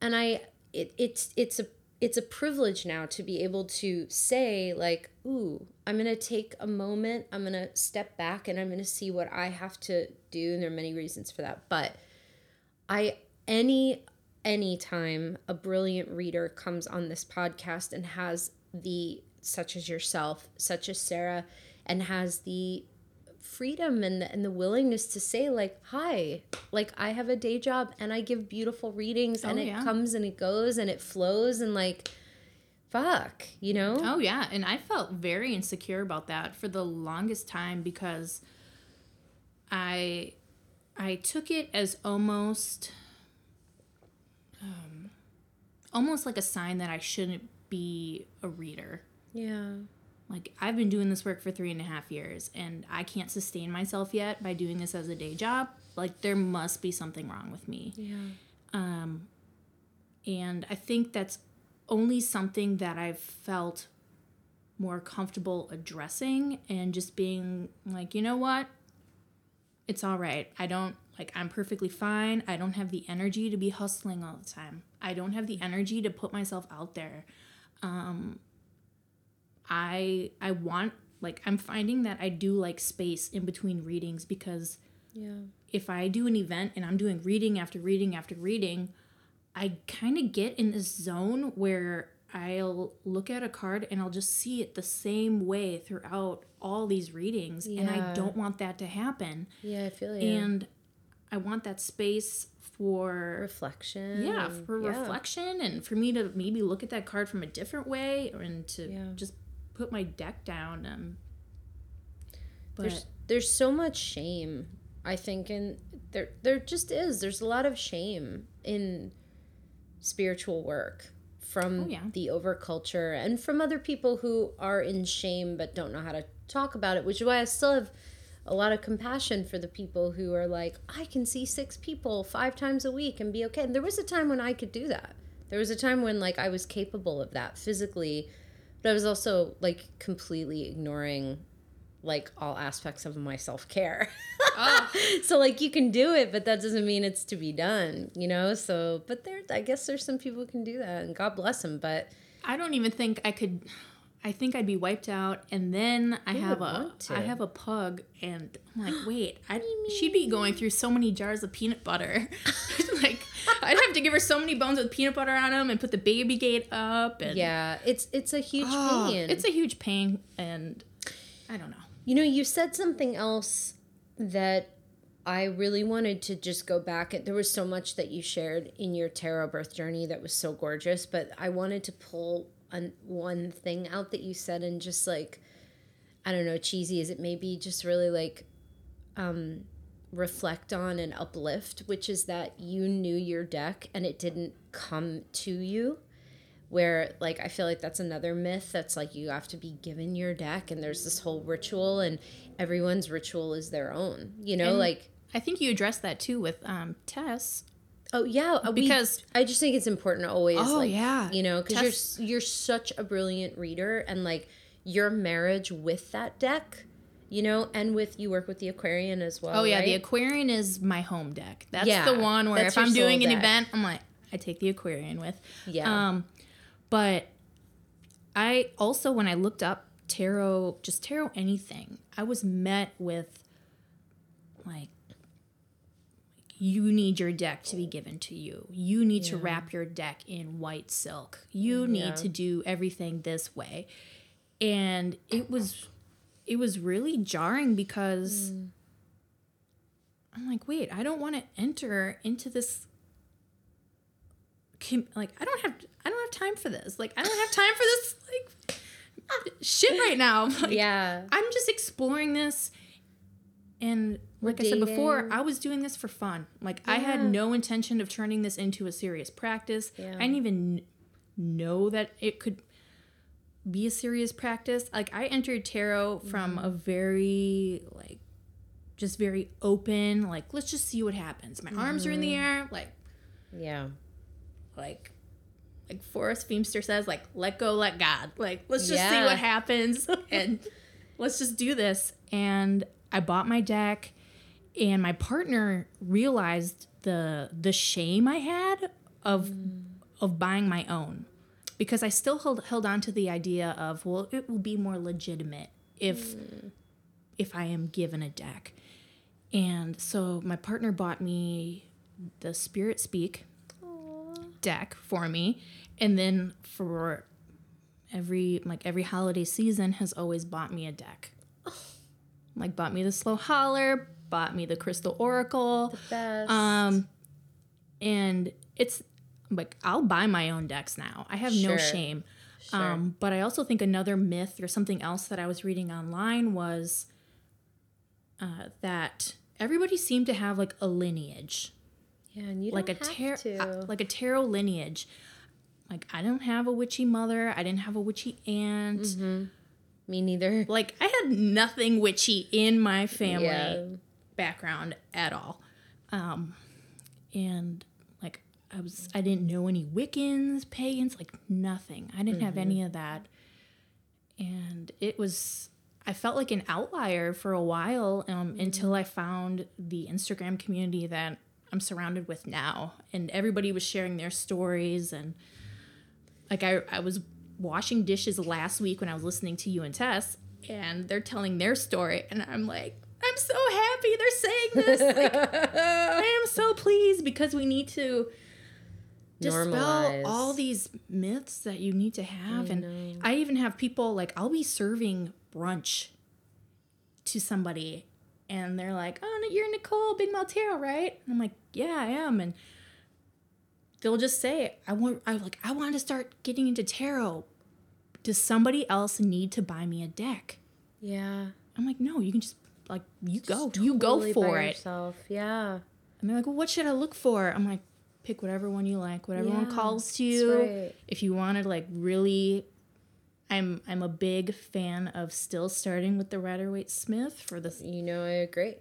[SPEAKER 1] and I it it's it's a it's a privilege now to be able to say like, "Ooh, I'm going to take a moment. I'm going to step back and I'm going to see what I have to do." And there are many reasons for that. But I any any time a brilliant reader comes on this podcast and has the such as yourself, such as Sarah, and has the freedom and the, and the willingness to say like hi like i have a day job and i give beautiful readings and
[SPEAKER 2] Oh,
[SPEAKER 1] it
[SPEAKER 2] yeah.
[SPEAKER 1] comes and it goes and it flows and like fuck you know
[SPEAKER 2] Oh yeah, and I felt very insecure about that for the longest time because I I took it as almost um, almost like a sign that I shouldn't be a reader.
[SPEAKER 1] yeah
[SPEAKER 2] Like I've been doing this work for three and a half years and I can't sustain myself yet by doing this as a day job. Like there must be something wrong with me.
[SPEAKER 1] yeah Um,
[SPEAKER 2] And I think that's only something that I've felt more comfortable addressing and just being like, you know what? It's all right. I don't like, I'm perfectly fine. I don't have the energy to be hustling all the time. I don't have the energy to put myself out there. Um, I I want like I'm finding that I do like space in between readings because
[SPEAKER 1] Yeah.
[SPEAKER 2] if I do an event and I'm doing reading after reading after reading, I kind of get in this zone where I'll look at a card and I'll just see it the same way throughout all these readings. And I don't want that to happen.
[SPEAKER 1] Yeah, I feel you.
[SPEAKER 2] And I want that space for
[SPEAKER 1] reflection.
[SPEAKER 2] yeah, for
[SPEAKER 1] yeah.
[SPEAKER 2] reflection and for me to maybe look at that card from a different way and to
[SPEAKER 1] Yeah.
[SPEAKER 2] just put my deck down um, and but
[SPEAKER 1] There's there's so much shame, I think, and there there just is. There's a lot of shame in spiritual work from
[SPEAKER 2] Oh, yeah.
[SPEAKER 1] the overculture and from other people who are in shame but don't know how to talk about it, which is why I still have a lot of compassion for the people who are like, I can see six people five times a week and be okay. And there was a time when I could do that. There was a time when like I was capable of that physically, but I was also like completely ignoring like all aspects of my self-care. Ah. so like you can do it, but that doesn't mean it's to be done, you know? So but there I guess there's some people who can do that and God bless them, but
[SPEAKER 2] I don't even think I could. I think I'd be wiped out, and then I have
[SPEAKER 1] would
[SPEAKER 2] a? I have a pug, and I'm like, wait, I she'd be going through so many jars of peanut butter, I'd have to give her so many bones with peanut butter on them, and put the baby gate up, and
[SPEAKER 1] yeah, it's it's a huge
[SPEAKER 2] Oh,
[SPEAKER 1] pain.
[SPEAKER 2] it's a huge pain, and I don't know.
[SPEAKER 1] You know, you said something else that I really wanted to just go back. There was so much that you shared in your tarot birth journey that was so gorgeous, but I wanted to pull an, one thing out that you said and just like, I don't know, cheesy as it may be, just really like um, reflect on and uplift, which is that you knew your deck and it didn't come to you where like I feel like that's another myth that's like you have to be given your deck and there's this whole ritual and everyone's ritual is their own. You know,
[SPEAKER 2] And
[SPEAKER 1] like
[SPEAKER 2] I think you addressed that too with um, Tess.
[SPEAKER 1] oh yeah, uh, we-
[SPEAKER 2] Because-
[SPEAKER 1] I just think it's important to always
[SPEAKER 2] Oh,
[SPEAKER 1] like
[SPEAKER 2] yeah.
[SPEAKER 1] you know because you're you're such a brilliant reader and like your marriage with that deck, you know, and with you work with the Aquarian as well.
[SPEAKER 2] Oh yeah, the? Aquarian is my home deck. That's
[SPEAKER 1] Yeah,
[SPEAKER 2] the one where if I'm doing an event, I'm like, I take the Aquarian with.
[SPEAKER 1] Yeah.
[SPEAKER 2] Um, but I also when I looked up tarot, just tarot anything, I was met with like you need your deck to be given to you. You need to wrap your deck in white silk. You need
[SPEAKER 1] Yeah.
[SPEAKER 2] to do everything this way. And it was it was really jarring because
[SPEAKER 1] Mm.
[SPEAKER 2] I'm like, wait, I don't want to enter into this. Like, I don't have, I don't have time for this. Like, I don't have time for this, like, shit right now. Like,
[SPEAKER 1] yeah.
[SPEAKER 2] I'm just exploring this, and like I said before. I was doing this for fun. Like, I had no intention of turning this into a serious practice.
[SPEAKER 1] Yeah.
[SPEAKER 2] I didn't even know that it could be a serious practice. Like, I entered tarot from
[SPEAKER 1] Mm-hmm.
[SPEAKER 2] a very like just very open like let's just see what happens my arms are in
[SPEAKER 1] Mm-hmm.
[SPEAKER 2] the air like
[SPEAKER 1] Yeah.
[SPEAKER 2] like like Fortune Feimster says like let go let God like let's just see what happens and let's just do this and I bought my deck and my partner realized the the shame I had of of buying my own because I still held held on to the idea of well it will be more legitimate if if I am given a deck. And so my partner bought me the Spirit Speak deck for me and then for every like every holiday season has always bought me a deck. Like bought me the Slow Holler, bought me the Crystal Oracle.
[SPEAKER 1] Best.
[SPEAKER 2] Um, and it's like I'll buy my own decks now. I have
[SPEAKER 1] Sure.
[SPEAKER 2] no shame. Um, but I also think another myth or something else that I was reading online was uh, that everybody seemed to have like a lineage,
[SPEAKER 1] yeah, and you
[SPEAKER 2] like a
[SPEAKER 1] don't have
[SPEAKER 2] tarot,
[SPEAKER 1] to.
[SPEAKER 2] like a tarot lineage. Like I don't have a witchy mother. I didn't have a witchy aunt.
[SPEAKER 1] Mm-hmm. Me neither.
[SPEAKER 2] Like I had nothing witchy in my family
[SPEAKER 1] Yeah.
[SPEAKER 2] background at all. Um, and I was, I didn't know any Wiccans, pagans, like nothing. I didn't have any of that. And it was, I felt like an outlier for a while um, until I found the Instagram community that I'm surrounded with now. And everybody was sharing their stories and like I, I was washing dishes last week when I was listening to you and Tess, and they're telling their story, and I'm like, I'm so happy they're saying this. Like, I am so pleased because we need to dispel
[SPEAKER 1] Normalize.
[SPEAKER 2] all these myths that you need to have. and I even have people like I'll be serving brunch to somebody, and they're like, "Oh, you're Nicole Big Tarot, right?" And I'm like, "Yeah, I am." And they'll just say, "I want, I like, I want to start getting into tarot. Does somebody else need to buy me a deck?"
[SPEAKER 1] Yeah.
[SPEAKER 2] I'm like, "No, you can just like you go, you go for it."
[SPEAKER 1] Yourself. Yeah.
[SPEAKER 2] And they're like, well, what should I look for? I'm like, pick whatever one you like, whatever one calls to you.
[SPEAKER 1] right.
[SPEAKER 2] If you want to like really I'm I'm a big fan of still starting with the Rider Waite Smith for the
[SPEAKER 1] You know, I agree.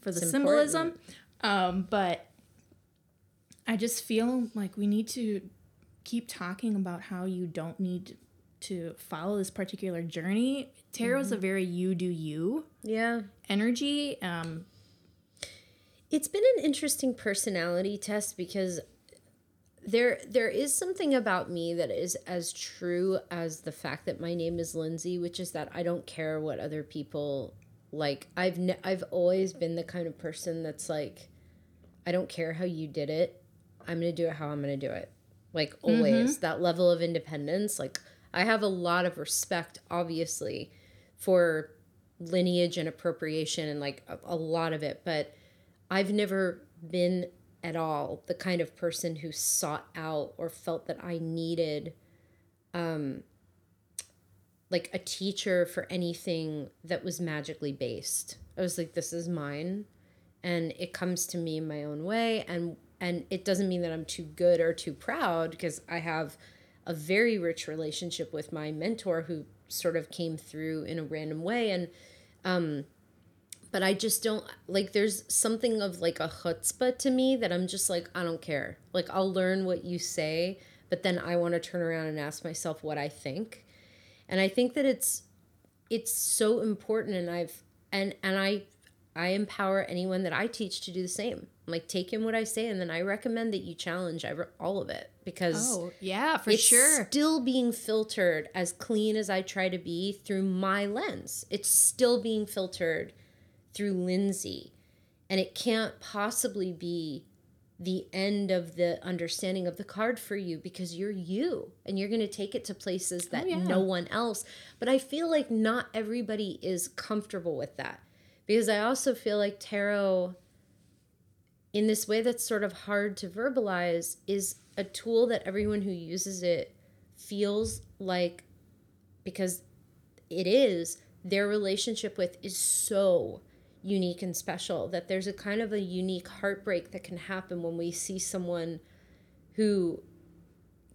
[SPEAKER 2] for the
[SPEAKER 1] It's
[SPEAKER 2] symbolism. Um, but I just feel like we need to keep talking about how you don't need to follow this particular journey. Tarot
[SPEAKER 1] Mm-hmm.
[SPEAKER 2] is a very you do you
[SPEAKER 1] Yeah.
[SPEAKER 2] energy. Um,
[SPEAKER 1] It's been an interesting personality test because there there is something about me that is as true as the fact that my name is Lindsay, which is that I don't care what other people like. I've ne- I've always been the kind of person that's like I don't care how you did it. I'm going to do it how I'm going to do it. Like mm-hmm. always that level of independence like I have a lot of respect obviously for lineage and appropriation and like a, a lot of it, but I've never been at all the kind of person who sought out or felt that I needed um like a teacher for anything that was magically based. I was like this is mine and it comes to me in my own way and and it doesn't mean that I'm too good or too proud because I have a very rich relationship with my mentor who sort of came through in a random way and um but I just don't like there's something of like a chutzpah to me that I'm just like I don't care. Like I'll learn what you say, but then I want to turn around and ask myself what I think. And I think that it's it's so important and I've and and I I empower anyone that I teach to do the same. Like take in what I say and then I recommend that you challenge ever all of it because
[SPEAKER 2] oh yeah, for
[SPEAKER 1] it's
[SPEAKER 2] sure.
[SPEAKER 1] still being filtered as clean as I try to be through my lens. It's still being filtered through Lindsay. And it can't possibly be the end of the understanding of the card for you because you're you and you're going to take it to places oh, that
[SPEAKER 2] yeah.
[SPEAKER 1] no one else. But I feel like not everybody is comfortable with that because I also feel like tarot in this way that's sort of hard to verbalize is a tool that everyone who uses it feels like because it is their relationship with is so unique and special that there's a kind of a unique heartbreak that can happen when we see someone who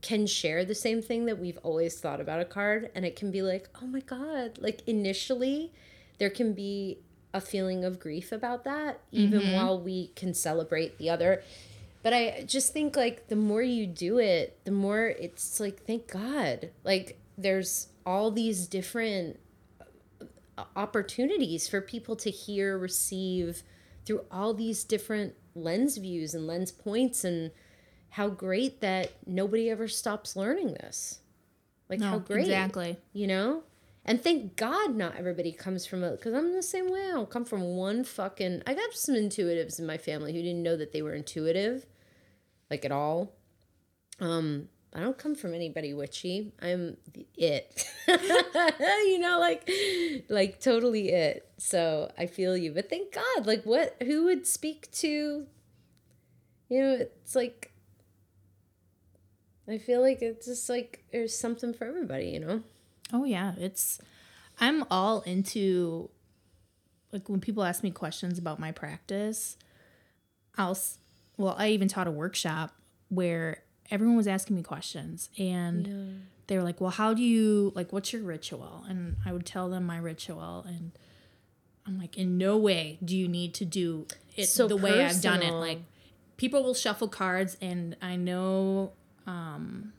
[SPEAKER 1] can share the same thing that we've always thought about a card and it can be like oh my god like initially there can be a feeling of grief about that even mm-hmm. while we can celebrate the other. But i just think like the more you do it the more it's like thank god like there's all these different opportunities for people to hear receive through all these different lens views and lens points and how great that nobody ever stops learning this. Like how great
[SPEAKER 2] exactly.
[SPEAKER 1] you know? And thank god not everybody comes from a because i'm the same way. I don't come from one fucking i got some intuitives in my family who didn't know that they were intuitive like at all. Um i don't come from anybody witchy. I'm it. You know like like totally it. So i feel you. But thank god like what who would speak to you know it's like i feel like it's just like there's something for everybody you know?
[SPEAKER 2] Oh yeah, it's I'm all into like when people ask me questions about my practice, I'll well, I even taught a workshop where everyone was asking me questions and they were like, "Well, how do you like what's your ritual?" And I would tell them my ritual and I'm like, "In no way do you need to do it
[SPEAKER 1] So
[SPEAKER 2] the way I've done it." Like people will shuffle cards and I know um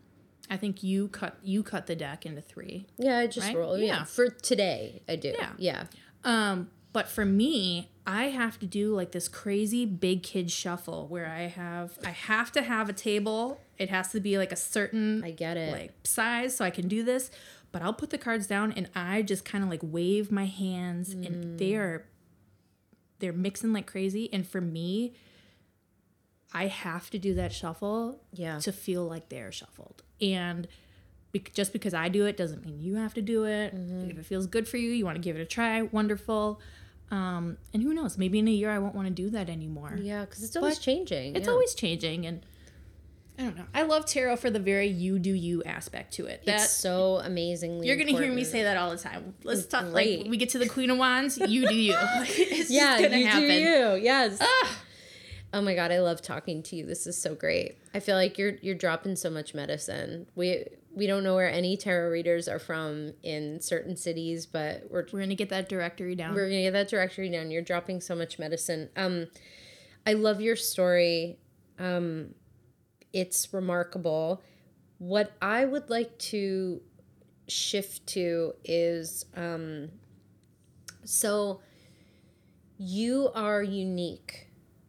[SPEAKER 2] I think you cut you cut the deck into 3.
[SPEAKER 1] Yeah, I just
[SPEAKER 2] Right?
[SPEAKER 1] roll. Yeah.
[SPEAKER 2] Yeah.
[SPEAKER 1] For today, I do.
[SPEAKER 2] Yeah.
[SPEAKER 1] Yeah.
[SPEAKER 2] Um, but for me, I have to do like this crazy big kid shuffle where I have I have to have a table. It has to be like a certain
[SPEAKER 1] I get it.
[SPEAKER 2] like size so I can do this. But I'll put the cards down and I just kind of like wave my hands
[SPEAKER 1] Mm.
[SPEAKER 2] and they are they're mixing like crazy. And for me, I have to do that shuffle
[SPEAKER 1] Yeah.
[SPEAKER 2] to feel like they're shuffled. And bec- just because I do it doesn't mean you have to do it.
[SPEAKER 1] Mm-hmm.
[SPEAKER 2] If it feels good for you, you want to give it a try, wonderful. Um, and who knows? Maybe in a year I won't want to do that anymore.
[SPEAKER 1] Yeah, because it's always
[SPEAKER 2] But
[SPEAKER 1] changing.
[SPEAKER 2] It's
[SPEAKER 1] yeah.
[SPEAKER 2] always changing, and I don't know. I love tarot for the very you do you aspect to it. That's
[SPEAKER 1] it's so amazingly.
[SPEAKER 2] you're gonna hear me say that all the time. Let's talk. Like we get to the Queen of Wands, you do you. it's
[SPEAKER 1] Yeah,
[SPEAKER 2] just gonna
[SPEAKER 1] you
[SPEAKER 2] happen.
[SPEAKER 1] do you. Yes. Oh my god, I love talking to you. This is so great. I feel like you're you're dropping so much medicine. We we don't know where any tarot readers are from in certain cities, but we're
[SPEAKER 2] We're gonna get that directory down.
[SPEAKER 1] we're gonna get that directory down. You're dropping so much medicine. Um, I love your story. Um, it's remarkable. What I would like to shift to is um, so you are unique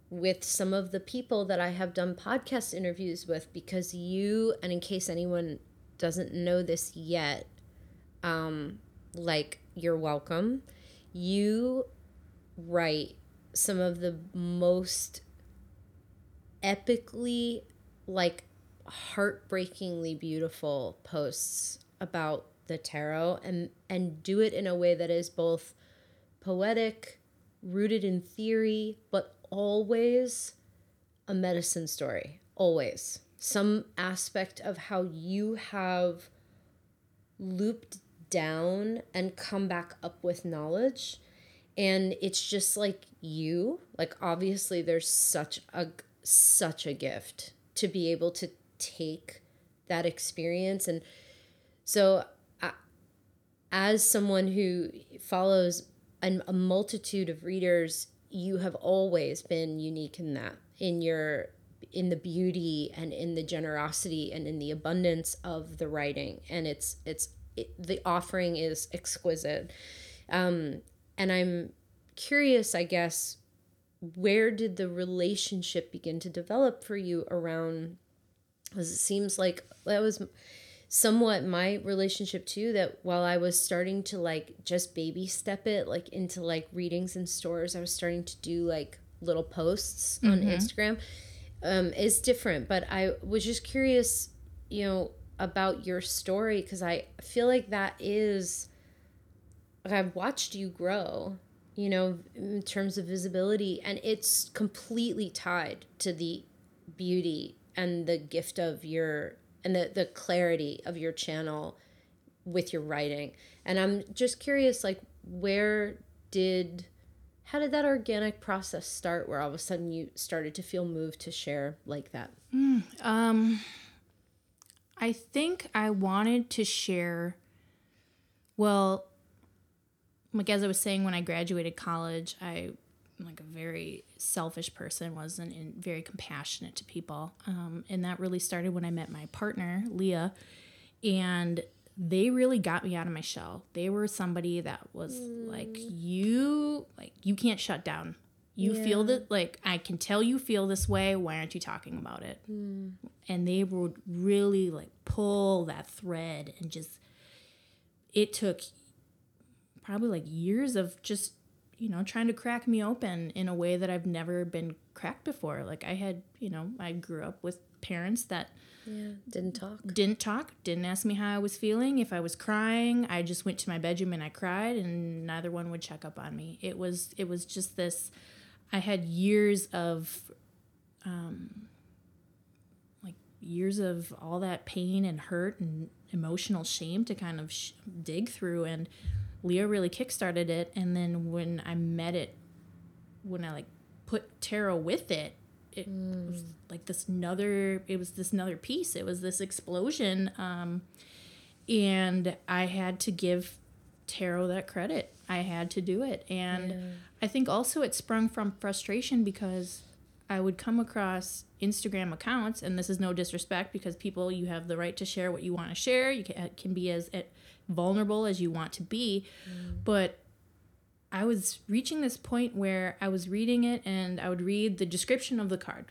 [SPEAKER 1] with some of the people that I have done podcast interviews with because you, and in case anyone doesn't know this yet, um, like you're welcome. You write some of the most epically, like heartbreakingly beautiful posts about the tarot and and do it in a way that is both poetic, rooted in theory, but always a medicine story. Always. Some aspect of how you have looped down and come back up with knowledge. And it's just like you, like obviously there's such a such a gift to be able to take that experience and so I, as someone who follows an, a multitude of readers, you have always been unique in that, in your in the beauty and in the generosity and in the abundance of the writing, and it's it's it, the offering is exquisite, um, and I'm curious, I guess, where did the relationship begin to develop for you around? Because it seems like that was somewhat my relationship too that while i was starting to like just baby step it like into like readings in stores i was starting to do like little posts on instagram um is different but i was just curious you know about your story because i feel like that is like i've watched you grow you know in terms of visibility and it's completely tied to the beauty and the gift of your and the, the clarity of your channel with your writing. And i'm just curious like where did how did that organic process start where all of a sudden you started to feel moved to share like that
[SPEAKER 2] Um, I think I wanted to share. Well, like as I was saying, when I graduated college, I like a very selfish person, wasn't in, very compassionate to people, um, and that really started when I met my partner, Leah, and they really got me out of my shell. They were somebody that was like, mm. you like you can't shut down. You feel that like I can tell you feel this way. Why aren't you talking about it? Mm. and they would really like pull that thread and just it took probably like years of just you know trying to crack me open in a way that I've never been cracked before like I had you know I grew up with parents that
[SPEAKER 1] yeah didn't talk.
[SPEAKER 2] didn't talk didn't ask me how I was feeling. If I was crying I just went to my bedroom and I cried and neither one would check up on me. It was it was just this I had years of um like years of all that pain and hurt and emotional shame to kind of sh- dig through and Leo really kickstarted it. And then when I met it when I like put tarot with it it was like this another it was this another piece. It was this explosion um and I had to give tarot that credit. I had to do it. And I think also it sprung from frustration because I would come across Instagram accounts, and this is no disrespect because people, you have the right to share what you want to share. You can, can be as eh, vulnerable as you want to be, but I was reaching this point where I was reading it and I would read the description of the card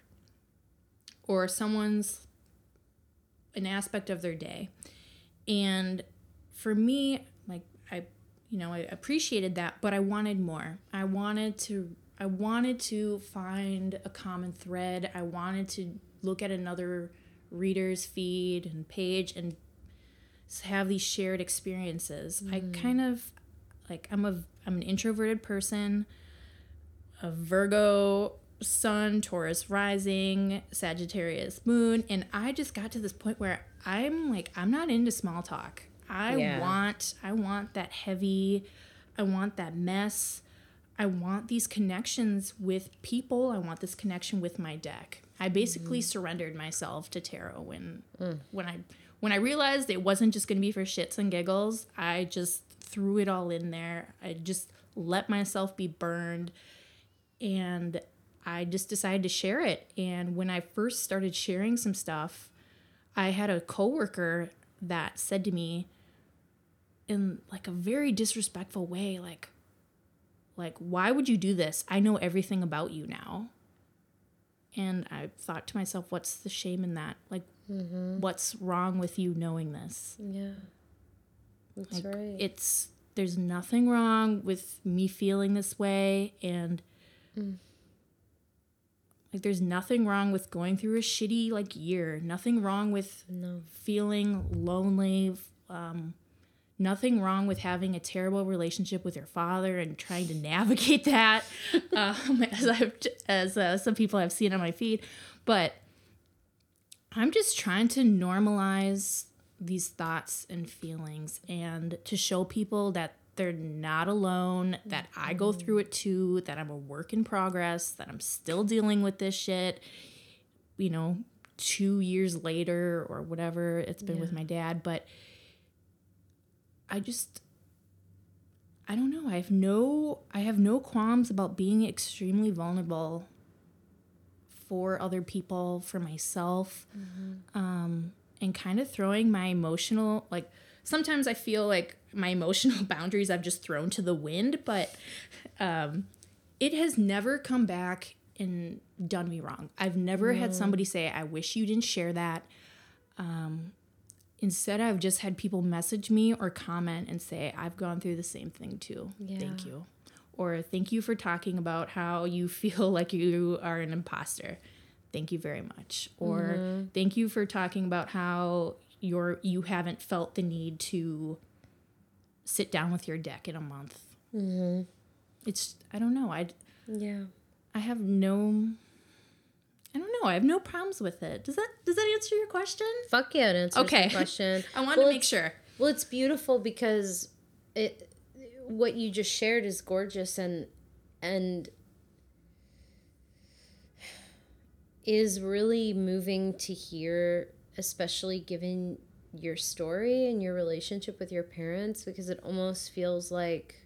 [SPEAKER 2] or someone's an aspect of their day. And for me, like I you know, I appreciated that, but I wanted more. I wanted to I wanted to find a common thread. I wanted to look at another reader's feed and page and have these shared experiences. Mm. I kind of like I'm a I'm an introverted person, a Virgo sun, Taurus rising, Sagittarius moon, and I just got to this point where I'm like I'm not into small talk. I yeah. want I want that heavy, I want that mess. I want these connections with people. I want this connection with my deck. I basically mm-hmm. surrendered myself to tarot when mm. when I when I realized it wasn't just going to be for shits and giggles. I just threw it all in there. I just let myself be burned and I just decided to share it. And when I first started sharing some stuff, I had a coworker that said to me in like a very disrespectful way like like why would you do this? I know everything about you now. And I thought to myself, what's the shame in that? Like mm-hmm. what's wrong with you knowing this?
[SPEAKER 1] Yeah. That's
[SPEAKER 2] like,
[SPEAKER 1] right.
[SPEAKER 2] It's there's nothing wrong with me feeling this way and mm. like there's nothing wrong with going through a shitty like year. Nothing wrong with
[SPEAKER 1] no.
[SPEAKER 2] feeling lonely, um, nothing wrong with having a terrible relationship with your father and trying to navigate that um, as I've as uh, some people have seen on my feed but i'm just trying to normalize these thoughts and feelings and to show people that they're not alone, that I go through it too, that I'm a work in progress, that I'm still dealing with this shit, you know, two years later or whatever it's been yeah. with my dad. But I just, I don't know. I have no, I have no qualms about being extremely vulnerable for other people, for myself. Mm-hmm. Um, and kind of throwing my emotional like sometimes I feel like my emotional boundaries I've just thrown to the wind, but um, it has never come back and done me wrong. I've never had somebody say, I wish you didn't share that. Um, instead, I've just had people message me or comment and say, I've gone through the same thing too. Yeah. Thank you. Or thank you for talking about how you feel like you are an imposter thank you very much or mm-hmm. thank you for talking about how you're you haven't felt the need to sit down with your deck in a month
[SPEAKER 1] mm-hmm.
[SPEAKER 2] it's i don't know i
[SPEAKER 1] yeah
[SPEAKER 2] i have no I don't know. I have no problems with it. Does that does that answer your question?
[SPEAKER 1] Fuck yeah, it answers okay. question.
[SPEAKER 2] I wanted well, to make sure.
[SPEAKER 1] Well, it's beautiful because it what you just shared is gorgeous and and is really moving to hear, especially given your story and your relationship with your parents, because it almost feels like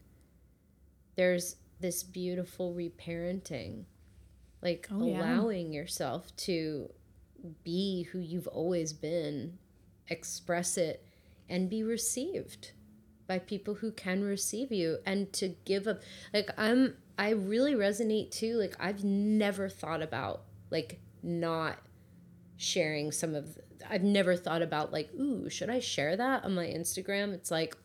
[SPEAKER 1] there's this beautiful reparenting, like oh, allowing yeah. yourself to be who you've always been, express it, and be received by people who can receive you and to give up like i'm i really resonate too like i've never thought about like not sharing some of I've never thought about like, ooh, should I share that on my Instagram? It's like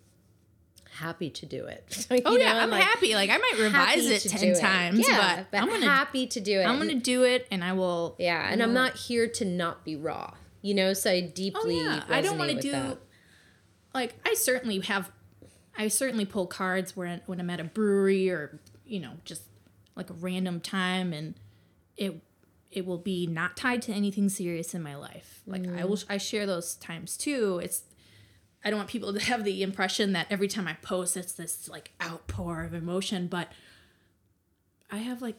[SPEAKER 1] happy to do it.
[SPEAKER 2] oh yeah, I'm, I'm like, happy. Like I might revise it ten times, it. Yeah, but,
[SPEAKER 1] but, I'm gonna, happy to do it.
[SPEAKER 2] I'm gonna do it, and I will.
[SPEAKER 1] Yeah, and I'm not here to not be raw. You know, so I oh, deeply. Oh, yeah. I don't want to do. That.
[SPEAKER 2] Like I certainly have, I certainly pull cards when when I'm at a brewery or you know just like a random time, and it it will be not tied to anything serious in my life. Like mm. I will I share those times too. It's I don't want people to have the impression that every time I post it's this like outpour of emotion, but I have like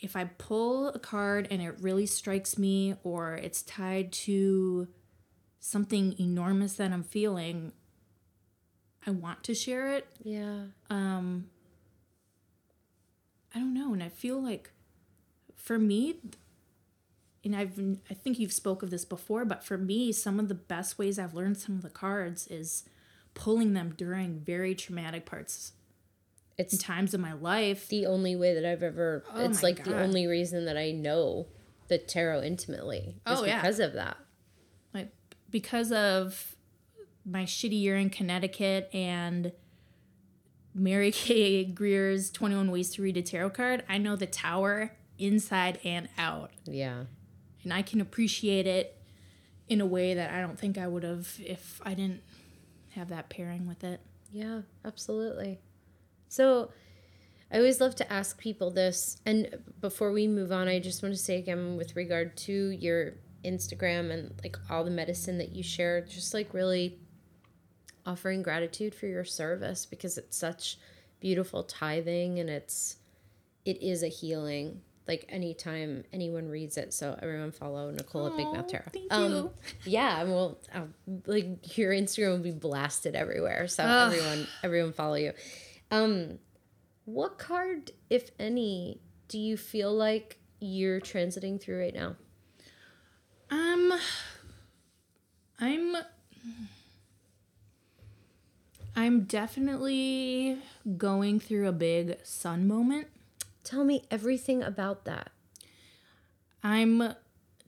[SPEAKER 2] if I pull a card and it really strikes me or it's tied to something enormous that I'm feeling, I want to share it.
[SPEAKER 1] Yeah.
[SPEAKER 2] Um I don't know, and I feel like for me and I've I think you've spoke of this before, but for me, some of the best ways I've learned some of the cards is pulling them during very traumatic parts
[SPEAKER 1] It's
[SPEAKER 2] times of my life.
[SPEAKER 1] the only way that I've ever.
[SPEAKER 2] Oh
[SPEAKER 1] it's like the only reason that I know the tarot intimately. Is
[SPEAKER 2] Oh, yeah.
[SPEAKER 1] because of that.
[SPEAKER 2] like because of my shitty year in Connecticut and Mary K. Greer's 21 Ways to Read a Tarot Card, I know the tower inside and out.
[SPEAKER 1] Yeah.
[SPEAKER 2] And I can appreciate it in a way that I don't think I would have if I didn't have that pairing with it.
[SPEAKER 1] Yeah, absolutely. So I always love to ask people this. And before we move on, I just want to say again, with regard to your Instagram and like all the medicine that you share, just like really offering gratitude for your service because it's such beautiful tithing and it's it is a healing like anytime anyone reads it so everyone follow nicole at big mouth tarot
[SPEAKER 2] thank
[SPEAKER 1] um
[SPEAKER 2] you.
[SPEAKER 1] yeah well uh, like your instagram will be blasted everywhere so
[SPEAKER 2] Ugh.
[SPEAKER 1] everyone everyone follow you um what card if any do you feel like you're transiting through right now
[SPEAKER 2] Um, I'm. I'm definitely going through a big sun moment.
[SPEAKER 1] Tell me everything about that
[SPEAKER 2] I'm.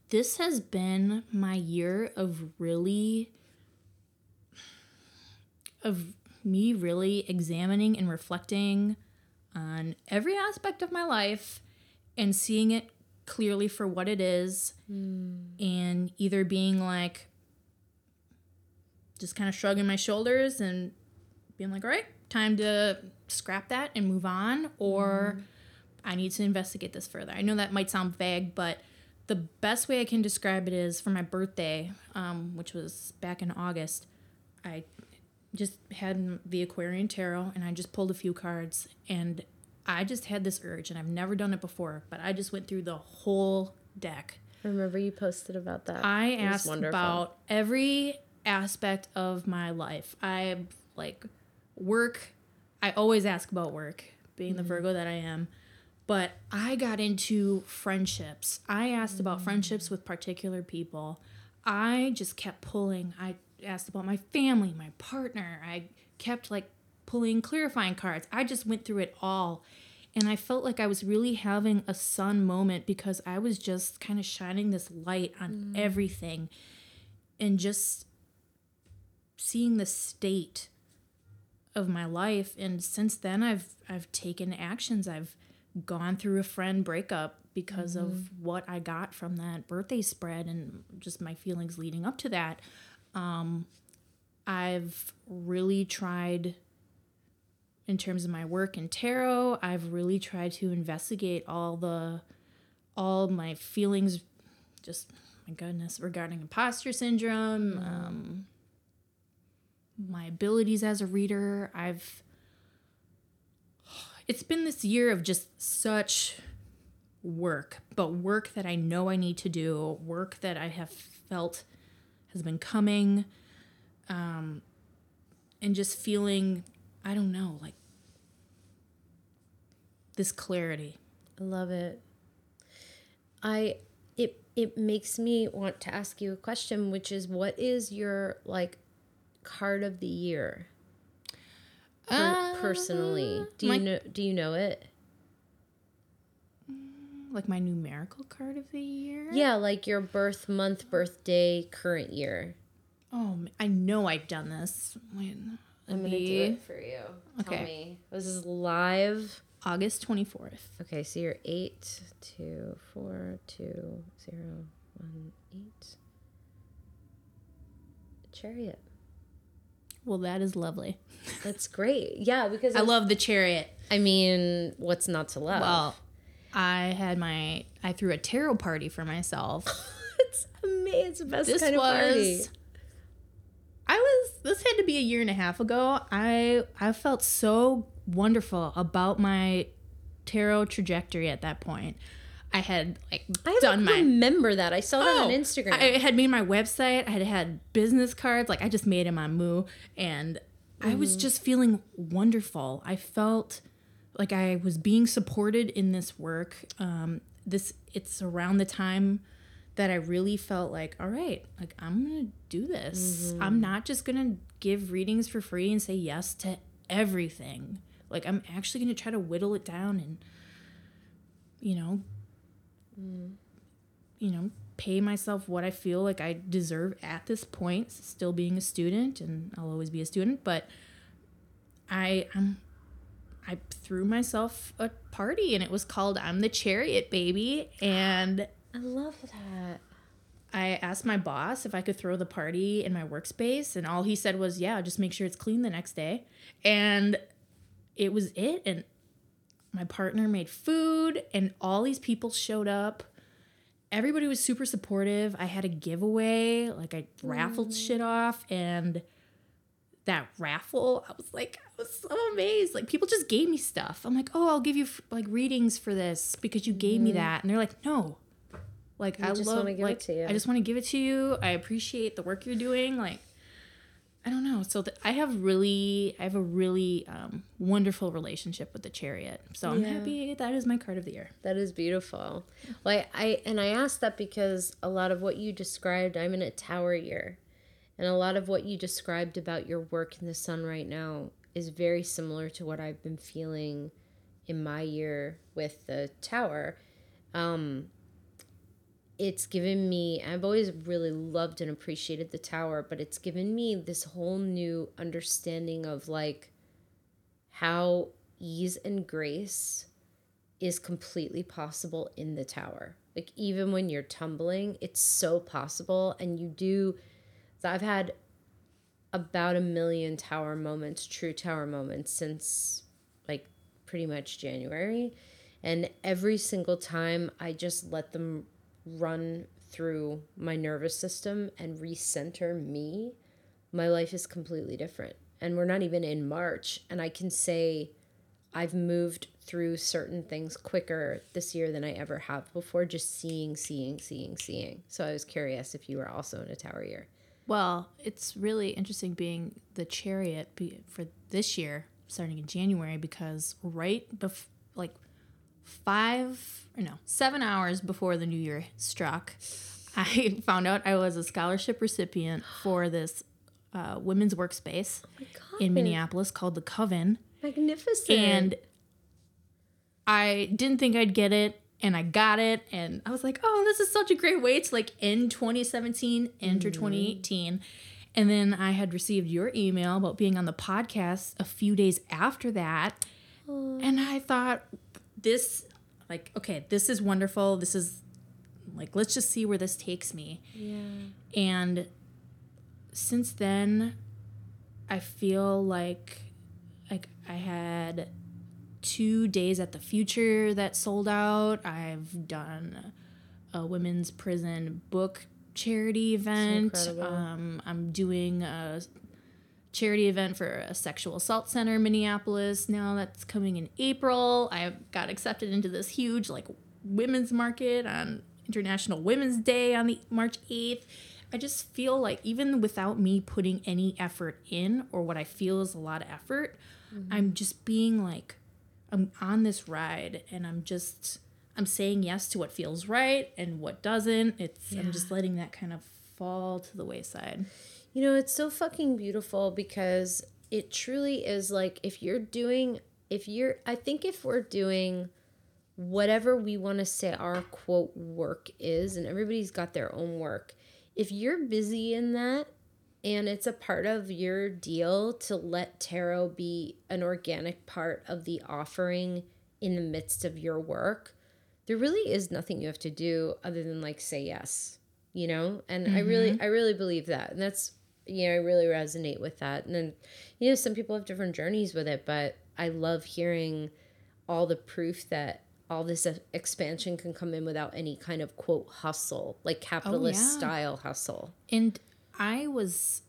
[SPEAKER 2] This has been my year of really. of me really examining and reflecting on every aspect of my life and seeing it clearly for what it is hmm. and either being like just kind of shrugging my shoulders and being like all right time to scrap that and move on or hmm. I need to investigate this further i know that might sound vague but the best way i can describe it is for my birthday um, which was back in august i just had the aquarian tarot and i just pulled a few cards and i just had this urge and i've never done it before but i just went through the whole deck
[SPEAKER 1] I remember you posted about that
[SPEAKER 2] I
[SPEAKER 1] It
[SPEAKER 2] asked about every aspect of my life. I like work. I always ask about work, being
[SPEAKER 1] Mm-hmm.
[SPEAKER 2] the Virgo that I am. But I got into friendships. I asked about
[SPEAKER 1] Mm.
[SPEAKER 2] friendships with particular people. I just kept pulling. I asked about my family, my partner. I kept like pulling clarifying cards. I just went through it all. And I felt like I was really having a sun moment because I was just kind of shining this light on everything and just seeing the state of my life and since then I've I've taken actions. I've gone through a friend breakup because of what I got from that birthday spread and just my feelings leading up to that. Um I've really tried in terms of my work in tarot, I've really tried to investigate all the all my feelings just my goodness regarding imposter syndrome, um my abilities as a reader. I've it's been this year of just such work, but work that I know I need to do, work that I have felt has been coming, um, and just feeling, I don't know, like this clarity.
[SPEAKER 1] I love it. I it it makes me want to ask you a question, which is what is your like card of the year? Per- uh, personally, do you know do you know it?
[SPEAKER 2] Like my numerical card of the year.
[SPEAKER 1] Yeah, like your birth month, birthday, current year.
[SPEAKER 2] Oh, I know I've done this. Wait,
[SPEAKER 1] I'm gonna do it for you. Tell
[SPEAKER 2] Okay.
[SPEAKER 1] me. This is live.
[SPEAKER 2] August twenty fourth.
[SPEAKER 1] Okay, so you're eight, two, four, two, zero, one, eight. Chariot.
[SPEAKER 2] Well, that is lovely.
[SPEAKER 1] That's great. Yeah, because
[SPEAKER 2] I love the chariot.
[SPEAKER 1] I mean, what's not to love?
[SPEAKER 2] Well, I had my I threw a tarot party for myself.
[SPEAKER 1] it's amazing. It's the best
[SPEAKER 2] this
[SPEAKER 1] kind of party.
[SPEAKER 2] was I was this had to be a year and a half ago. I I felt so wonderful about my tarot trajectory at that point. I had like
[SPEAKER 1] I
[SPEAKER 2] done my
[SPEAKER 1] remember that. I saw that on
[SPEAKER 2] Oh,
[SPEAKER 1] Instagram.
[SPEAKER 2] I had made my website. I had had business cards. Like I just made them on Moo, and I
[SPEAKER 1] Mm-hmm.
[SPEAKER 2] was just feeling wonderful. I felt like I was being supported in this work. Um, this it's around the time that I really felt like, all right, like I'm gonna do this.
[SPEAKER 1] Mm-hmm.
[SPEAKER 2] I'm not just gonna give readings for free and say yes to everything. Like I'm actually going to try to whittle it down and you know you know, pay myself what I feel like I deserve at this point, still being a student and I'll always be a student, but I I'm I threw myself a party and it was called I'm the Chariot Baby and
[SPEAKER 1] I love that.
[SPEAKER 2] I asked my boss if I could throw the party in my workspace, and all he said was, "Yeah, just make sure it's clean the next day." And it was it. And my partner made food, and all these people showed up. Everybody was super supportive. I had a giveaway, like I raffled mm. shit off, and that raffle, I was like, I was so amazed. Like people just gave me stuff. I'm like, oh, I'll give you like readings for this because you gave me mm-hmm. that, and they're like, no, like I
[SPEAKER 1] just
[SPEAKER 2] love,
[SPEAKER 1] wanna give it
[SPEAKER 2] like
[SPEAKER 1] to you.
[SPEAKER 2] I just want to give it to you. I appreciate the work you're doing. Like I don't know. So th- I have really, I have a really um, wonderful relationship with the chariot. So I'm
[SPEAKER 1] Yeah.
[SPEAKER 2] happy that is my card of the year.
[SPEAKER 1] That is beautiful. Like I and I asked that because a lot of what you described, I'm in a tower year. And a lot of what you described about your work in the sun right now is very similar to what I've been feeling in my year with the tower. Um it's given me I've always really loved and appreciated the tower, but it's given me this whole new understanding of like how ease and grace is completely possible in the tower. Like even when you're tumbling, it's so possible and you do I've had about a million tower moments, true tower moments since like pretty much January. And every single time I just let them run through my nervous system and recenter me, my life is completely different. And we're not even in March. And I can say I've moved through certain things quicker this year than I ever have before, just seeing, seeing, seeing, seeing. So I was curious if you were also in a tower year.
[SPEAKER 2] Well, it's really interesting being the chariot for this year, starting in January, because right before, like five or no seven hours before the new year struck, I found out I was a scholarship recipient for this uh, women's workspace in Minneapolis called the Coven,
[SPEAKER 1] Magnificent.
[SPEAKER 2] and I didn't think I'd get it. And I got it, and I was like, "Oh, this is such a great way to like end 2017, enter 2018." And then I had received your email about being on the podcast a few days after that, and I thought, "This, like, okay, this is wonderful. This is like, let's just see where this takes me."
[SPEAKER 1] yeah.
[SPEAKER 2] And since then, I feel like like I had two days at the future that sold out. I've done a women's prison book charity event. Um, I'm doing a charity event for a sexual assault center in Minneapolis now that's coming in April. I got accepted into this huge like women's market on International Women's Day on the March 8th. I just feel like even without me putting any effort in or what I feel is a lot of effort, mm-hmm. I'm just being like I'm on this ride and I'm just I'm saying yes to what feels right and what doesn't. It's I'm just letting that kind of fall to the wayside.
[SPEAKER 1] You know, it's so fucking beautiful because it truly is like if you're doing, if you're, I think if we're doing whatever we want to say our quote work is, and everybody's got their own work, if you're busy in that and it's a part of your deal to let tarot be an organic part of the offering in the midst of your work, there really is nothing you have to do other than like say yes you know? And i really mm-hmm. i really believe that and that's you know i really resonate with that and then you know some people have different journeys with it but i love hearing all the proof that all this expansion can come in without any kind of quote hustle like capitalist oh,
[SPEAKER 2] yeah.
[SPEAKER 1] style hustle
[SPEAKER 2] And I was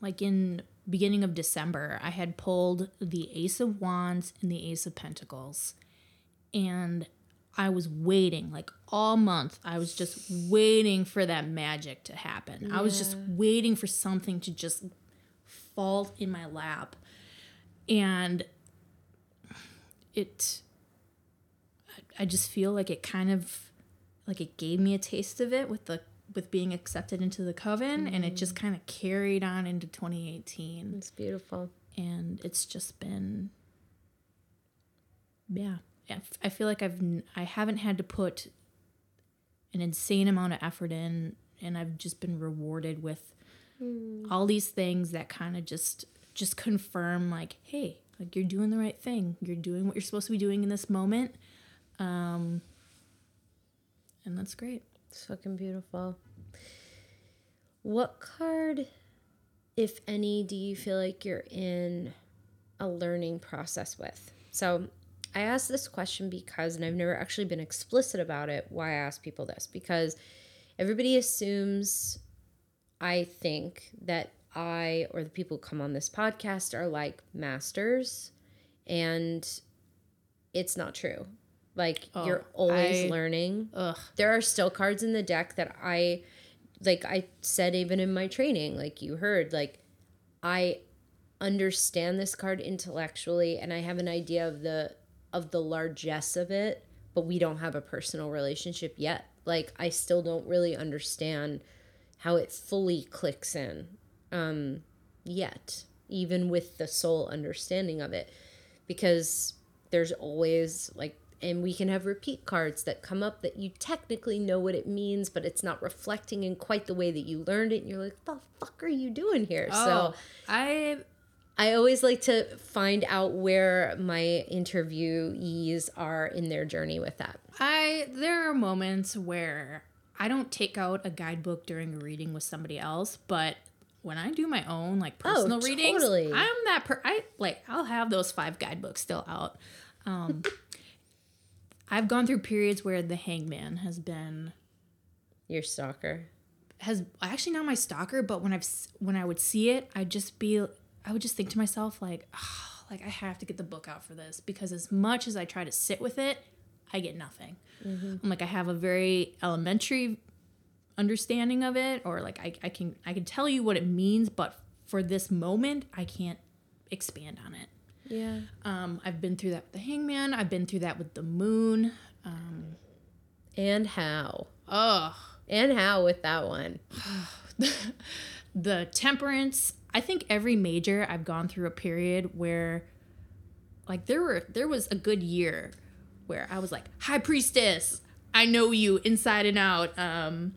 [SPEAKER 2] like in beginning of December, I had pulled the Ace of Wands and the Ace of Pentacles. And I was waiting like all month. I was just waiting for that magic to happen. I was just waiting for something to just fall in my lap. And it I- just feel like it kind of like it gave me a taste of it with the with being accepted into the coven and it just mm. kind of carried on into 2018
[SPEAKER 1] it's beautiful
[SPEAKER 2] and it's just been yeah, I feel like I've I haven't had to put an insane amount of effort in, and I've just been rewarded with all these things that kind of just just confirm like, hey, like you're doing the right thing. You're doing what you're supposed to be doing in this moment, um, and that's great.
[SPEAKER 1] It's fucking beautiful. What card, if any, do you feel like you're in a learning process with? So I asked this question because, and I've never actually been explicit about it, why I ask people this, because everybody assumes, I think, that I or the people who come on this podcast are like masters, and it's not true. Like, oh, you're always
[SPEAKER 2] I-
[SPEAKER 1] learning
[SPEAKER 2] Ugh.
[SPEAKER 1] there are still cards in the deck that I like I said even in my training like you heard like I understand this card intellectually and I have an idea of the of the largesse of it but we don't have a personal relationship yet. Like I still don't really understand how it fully clicks in um yet even with the soul understanding of it. Because there's always like and we can have repeat cards that come up that you technically know what it means but it's not reflecting in quite the way that you learned it and you're like the fuck are you doing here? So
[SPEAKER 2] Oh, I
[SPEAKER 1] i always like to find out where my interviewees are in their journey with that
[SPEAKER 2] I there are moments where I don't take out a guidebook during a reading with somebody else, but when I do my own like personal readings,
[SPEAKER 1] totally.
[SPEAKER 2] I'm that per I like I'll have those five guidebooks still out. Um I've gone through periods where the hangman has been
[SPEAKER 1] your stalker
[SPEAKER 2] has actually not my stalker, but when I've when I would see it, I'd just be I would just think to myself like, oh, like I have to get the book out for this because as much as I try to sit with it, I get nothing. I'm like I have a very elementary understanding of it, or like I, I can I can tell you what it means, but for this moment, I can't expand on it.
[SPEAKER 1] yeah
[SPEAKER 2] Um, I've been through that with the hangman. I've been through that with the moon. Um,
[SPEAKER 1] and how
[SPEAKER 2] Oh.
[SPEAKER 1] and how with that one
[SPEAKER 2] the temperance i think every major i've gone through a period where like there were there was a good year where i was like high priestess i know you inside and out. Um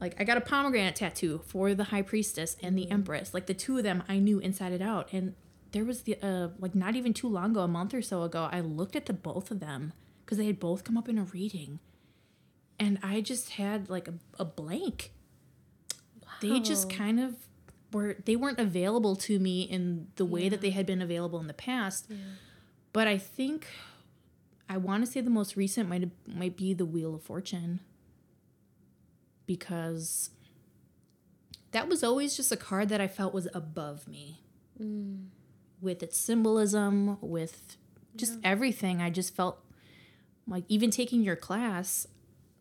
[SPEAKER 2] like i got a pomegranate tattoo for the high priestess and the empress. Like the two of them i knew inside and out. And there was the uh like not even too long ago a month or so ago i looked at the both of them because they had both come up in a reading. And i just had like a, a blank. They just kind of were they weren't available to me in the way that they had been available in the past. But i think i want to say the most recent might might be the wheel of fortune. Because that was always just a card that i felt was above me. Mm. With its symbolism with just everything i just felt like even taking your class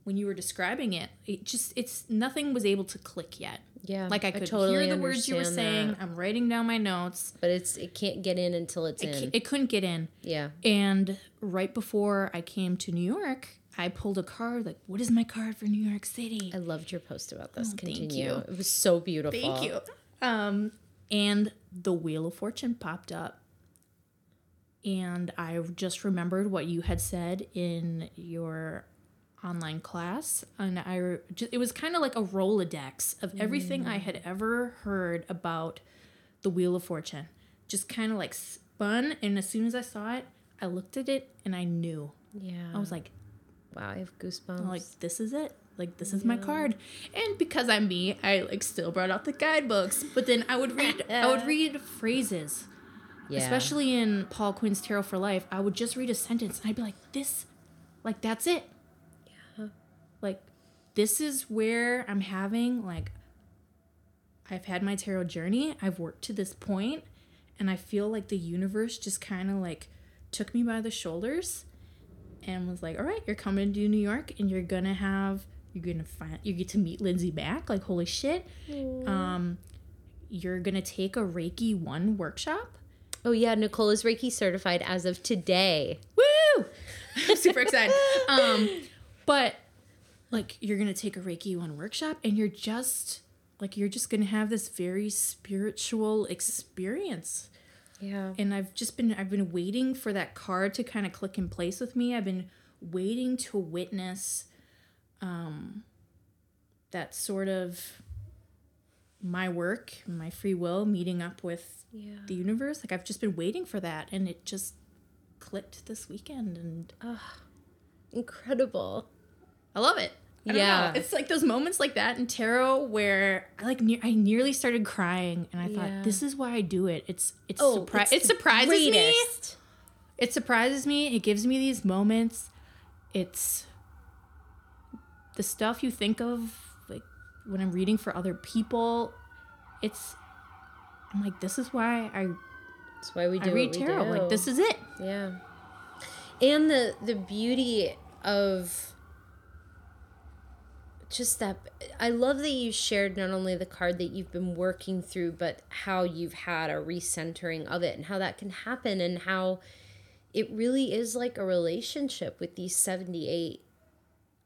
[SPEAKER 2] when you were describing it it just it's nothing was able to click yet
[SPEAKER 1] yeah
[SPEAKER 2] like I could
[SPEAKER 1] totally
[SPEAKER 2] hear the words you were saying.
[SPEAKER 1] that.
[SPEAKER 2] I'm writing down my notes.
[SPEAKER 1] but it's it can't get in until it's
[SPEAKER 2] It,
[SPEAKER 1] in
[SPEAKER 2] it couldn't get in.
[SPEAKER 1] yeah
[SPEAKER 2] And right before I came to New York, I pulled a card like, "What is my card for New York City?"
[SPEAKER 1] I loved your post about this.
[SPEAKER 2] Oh, thank
[SPEAKER 1] Continue.
[SPEAKER 2] you.
[SPEAKER 1] It was so beautiful.
[SPEAKER 2] Thank you. Um, and the Wheel of Fortune popped up. And I just remembered what you had said in your online class. And I just, it was kind of like a Rolodex of everything I mm. had ever heard about the Wheel of Fortune. Just kind of like spun. And as soon as I saw it, I looked at it and I knew.
[SPEAKER 1] Yeah.
[SPEAKER 2] I was like,
[SPEAKER 1] wow, I have goosebumps.
[SPEAKER 2] I'm like, this is it. Like this is my card. And because I'm me, I like still brought out the guidebooks. But then I would read I would read phrases.
[SPEAKER 1] yeah.
[SPEAKER 2] Especially in Paul Quinn's Tarot for Life. I would just read a sentence and I'd be like, this like that's it. Like this is where I'm having like I've had my tarot journey. I've worked to this point and I feel like the universe just kind of like took me by the shoulders and was like, "All right, you're coming to New York, and you're gonna have, you're gonna find, you get to meet Lindsay Mack. Like, holy shit! Um, you're gonna take a Reiki one workshop.
[SPEAKER 1] oh yeah, Nicole is Reiki certified as of today.
[SPEAKER 2] Woo! I'm super excited. Um, but like, you're gonna take a Reiki one workshop, and you're just like, you're just gonna have this very spiritual experience.
[SPEAKER 1] Yeah.
[SPEAKER 2] and I've just been I've been waiting for that card to kind of click in place with me. I've been waiting to witness um that sort of my work, my free will meeting up with
[SPEAKER 1] Yeah.
[SPEAKER 2] the universe. Like I've just been waiting for that and it just clicked this weekend and
[SPEAKER 1] Incredible.
[SPEAKER 2] I love it. I don't
[SPEAKER 1] Yeah.
[SPEAKER 2] know. It's like those moments like that in tarot where I like ne- I nearly started crying and I
[SPEAKER 1] Yeah.
[SPEAKER 2] thought this is why I do it. It's it's
[SPEAKER 1] Oh,
[SPEAKER 2] surpri-
[SPEAKER 1] it's
[SPEAKER 2] it
[SPEAKER 1] the
[SPEAKER 2] surprises me. It surprises me. It gives me these moments. It's the stuff you think of like when I'm reading for other people. It's I'm like this is why I
[SPEAKER 1] That's why we do
[SPEAKER 2] I read
[SPEAKER 1] what we
[SPEAKER 2] tarot.
[SPEAKER 1] do.
[SPEAKER 2] Like this is it.
[SPEAKER 1] Yeah. And the the beauty of just that I love that you shared not only the card that you've been working through but how you've had a recentering of it and how that can happen and how it really is like a relationship with these 78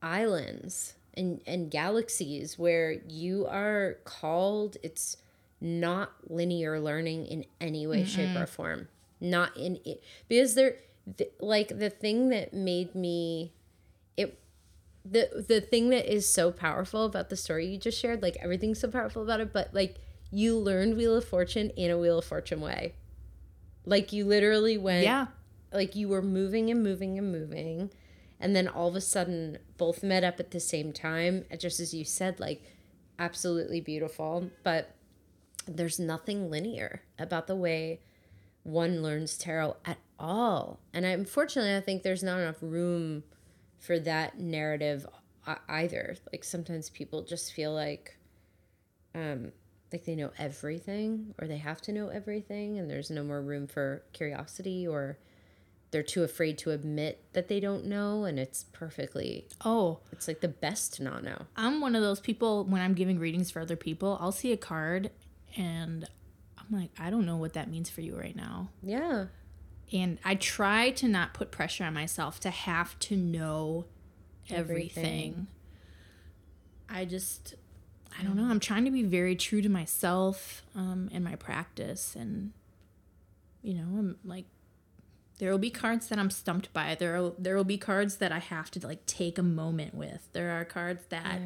[SPEAKER 1] islands and and galaxies where you are called it's not linear learning in any way shape or form. Not in it because there th- like the thing that made me it the the thing that is so powerful about the story you just shared like everything's so powerful about it but like you learned wheel of fortune in a wheel of fortune way like you literally went
[SPEAKER 2] Yeah.
[SPEAKER 1] like you were moving and moving and moving and then all of a sudden both met up at the same time just as you said like absolutely beautiful but there's nothing linear about the way one learns tarot at all and I, unfortunately i think there's not enough room for that narrative either. Like sometimes people just feel like um like they know everything or they have to know everything and there's no more room for curiosity or they're too afraid to admit that they don't know and it's perfectly
[SPEAKER 2] Oh,
[SPEAKER 1] it's like the best to not know.
[SPEAKER 2] I'm one of those people when I'm giving readings for other people, I'll see a card and I'm like, I don't know what that means for you right now.
[SPEAKER 1] yeah
[SPEAKER 2] And I try to not put pressure on myself to have to know everything.
[SPEAKER 1] Everything.
[SPEAKER 2] I just, I don't know. I'm trying to be very true to myself um, in my practice. And, you know, I'm like, there will be cards that I'm stumped by. There, will, there will be cards that I have to like take a moment with. There are cards that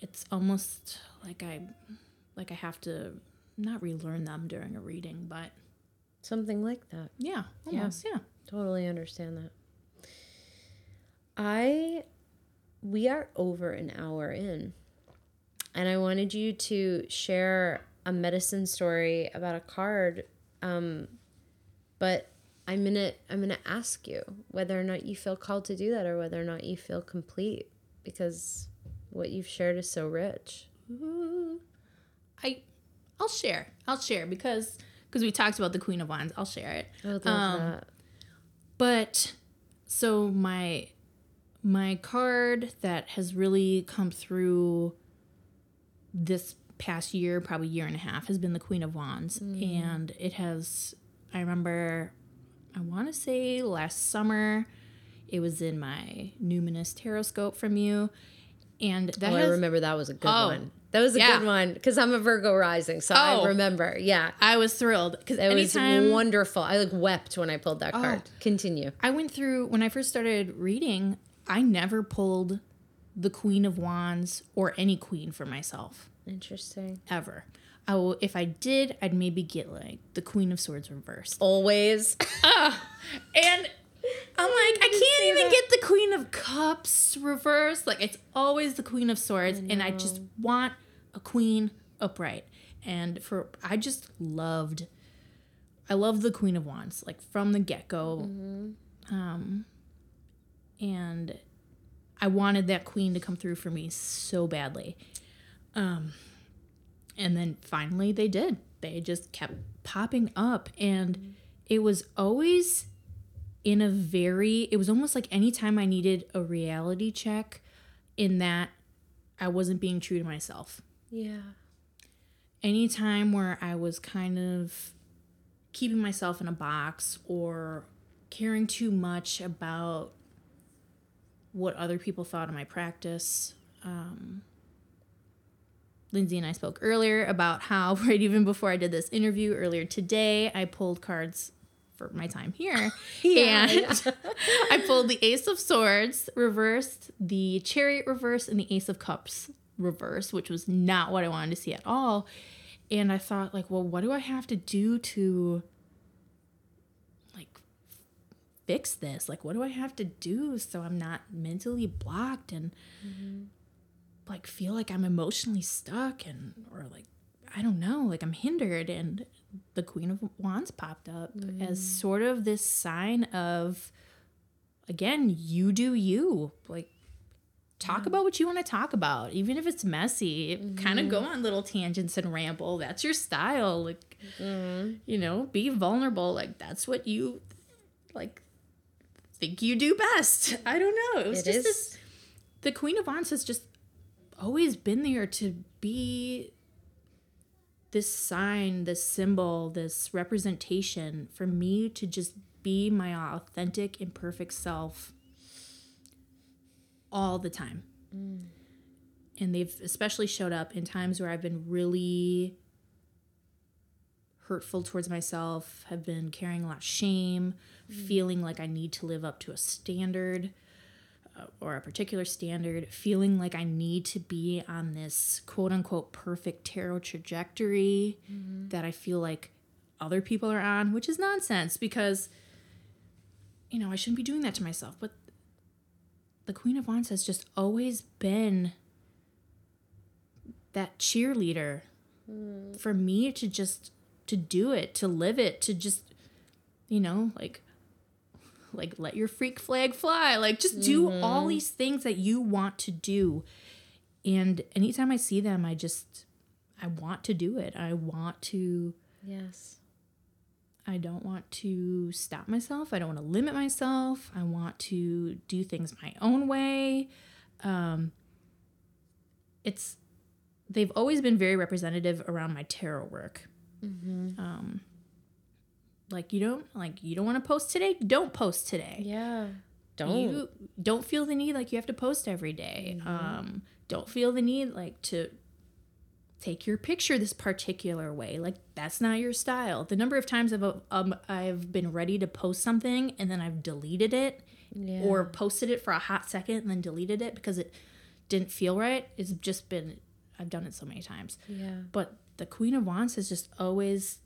[SPEAKER 2] it's almost like I, like I have to not relearn them during a reading, but
[SPEAKER 1] something like that
[SPEAKER 2] yeah, almost. Yeah.
[SPEAKER 1] Totally understand that. I we are over an hour in. And I wanted you to share a medicine story about a card. Um but I'm to I'm to ask you whether or not you feel called to do that or whether or not you feel complete because what you've shared is so rich.
[SPEAKER 2] Ooh. I, I'll share. I'll share because because we talked about the Queen of Wands. I'll share it.
[SPEAKER 1] I would
[SPEAKER 2] Um,
[SPEAKER 1] that.
[SPEAKER 2] But so my my card that has really come through this past year, probably year and a half, has been the Queen of Wands, and it has. I remember, I want to say last summer, it was in my Numinous Tarot Scope from you, and that
[SPEAKER 1] Oh, I remember that was a good
[SPEAKER 2] Oh,
[SPEAKER 1] one. That was a
[SPEAKER 2] yeah.
[SPEAKER 1] good one because I'm a Virgo rising, so
[SPEAKER 2] Oh.
[SPEAKER 1] I remember. Yeah,
[SPEAKER 2] I was thrilled because
[SPEAKER 1] It was wonderful. I like wept when I pulled that oh. card. Continue.
[SPEAKER 2] I went through when I first started reading, I never pulled the Queen of Wands or any queen for myself
[SPEAKER 1] Interesting.
[SPEAKER 2] ever. I will, if I did, I'd maybe get like the Queen of Swords reversed.
[SPEAKER 1] Always.
[SPEAKER 2] Ah, and I'm like, I can't even get the Queen of Cups reversed. Like it's always the Queen of Swords, and I just want a queen upright. And for I just loved, I loved the Queen of Wands like from the get go. Um, and I wanted that queen to come through for me so badly. Um, and then finally they did. They just kept popping up, and it was always in a very it was almost like anytime I needed a reality check in that I wasn't being true to myself.
[SPEAKER 1] yeah.
[SPEAKER 2] Anytime where I was kind of keeping myself in a box or caring too much about what other people thought of my practice, um, Lindsay and I spoke earlier about how, right even before I did this interview earlier today, I pulled cards for my time here.
[SPEAKER 1] Yeah,
[SPEAKER 2] and I pulled the Ace of Swords reversed, the Chariot reversed, and the Ace of Cups reversed, which was not what I wanted to see at all. And I thought, like, well, what do I have to do to like fix this? Like, what do I have to do so I'm not mentally blocked and mm-hmm. like feel like I'm emotionally stuck and or like I don't know, like I'm hindered and the Queen of Wands popped up mm. as sort of this sign of again, you do you. Like talk about what you want to talk about, even if it's messy. Kind of mm-hmm. go on little tangents and ramble. That's your style. Like mm-hmm. you know, be vulnerable. Like that's what you like think you do best. I don't know. It was
[SPEAKER 1] It
[SPEAKER 2] just
[SPEAKER 1] is-
[SPEAKER 2] this the Queen of Wands has just always been there to be this sign, this symbol, this representation for me to just be my authentic, imperfect self all the time. Mm. And they've especially showed up in times where I've been really hurtful towards myself, have been carrying a lot of shame, mm. feeling like I need to live up to a standard or a particular standard, feeling like I need to be on this quote unquote perfect tarot trajectory mm-hmm. that I feel like other people are on, which is nonsense because, you know, I shouldn't be doing that to myself. But the Queen of Wands has just always been that cheerleader mm. for me to just to do it to live it to just you know like like let your freak flag fly like just do all these things that you want to do and anytime i see them i just i want to do it i want to
[SPEAKER 1] Yes.
[SPEAKER 2] I don't want to stop myself. I don't want to limit myself. I want to do things my own way. Um, it's they've always been very representative around my tarot work. Um, like you don't like you don't want to post today. Don't post today.
[SPEAKER 1] Yeah. Don't.
[SPEAKER 2] You don't feel the need like you have to post every day. Um, don't feel the need like to take your picture this particular way. Like that's not your style. The number of times I've um, I've been ready to post something and then I've deleted it
[SPEAKER 1] yeah.
[SPEAKER 2] or posted it for a hot second and then deleted it because it didn't feel right. It's just been I've done it so many times.
[SPEAKER 1] yeah.
[SPEAKER 2] But the Queen of Wands has just always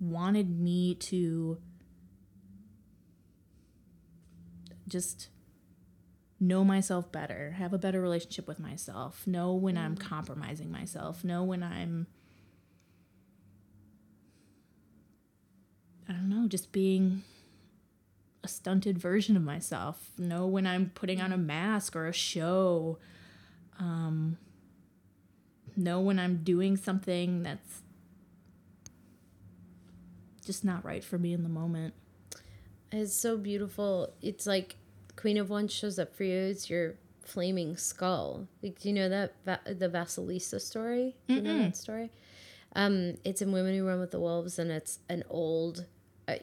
[SPEAKER 2] wanted me to just know myself better, have a better relationship with myself, know when I'm compromising myself, know when I'm I don't know, just being a stunted version of myself, know when I'm putting on a mask or a show, um know when I'm doing something that's just not right for me in the moment.
[SPEAKER 1] It's so beautiful. It's like Queen of Wands shows up for you. It's your flaming skull. Like, do you know that Va- the Vasilisa story? Do you know that story? Um, it's in Women Who Run with the Wolves, and it's an old. I,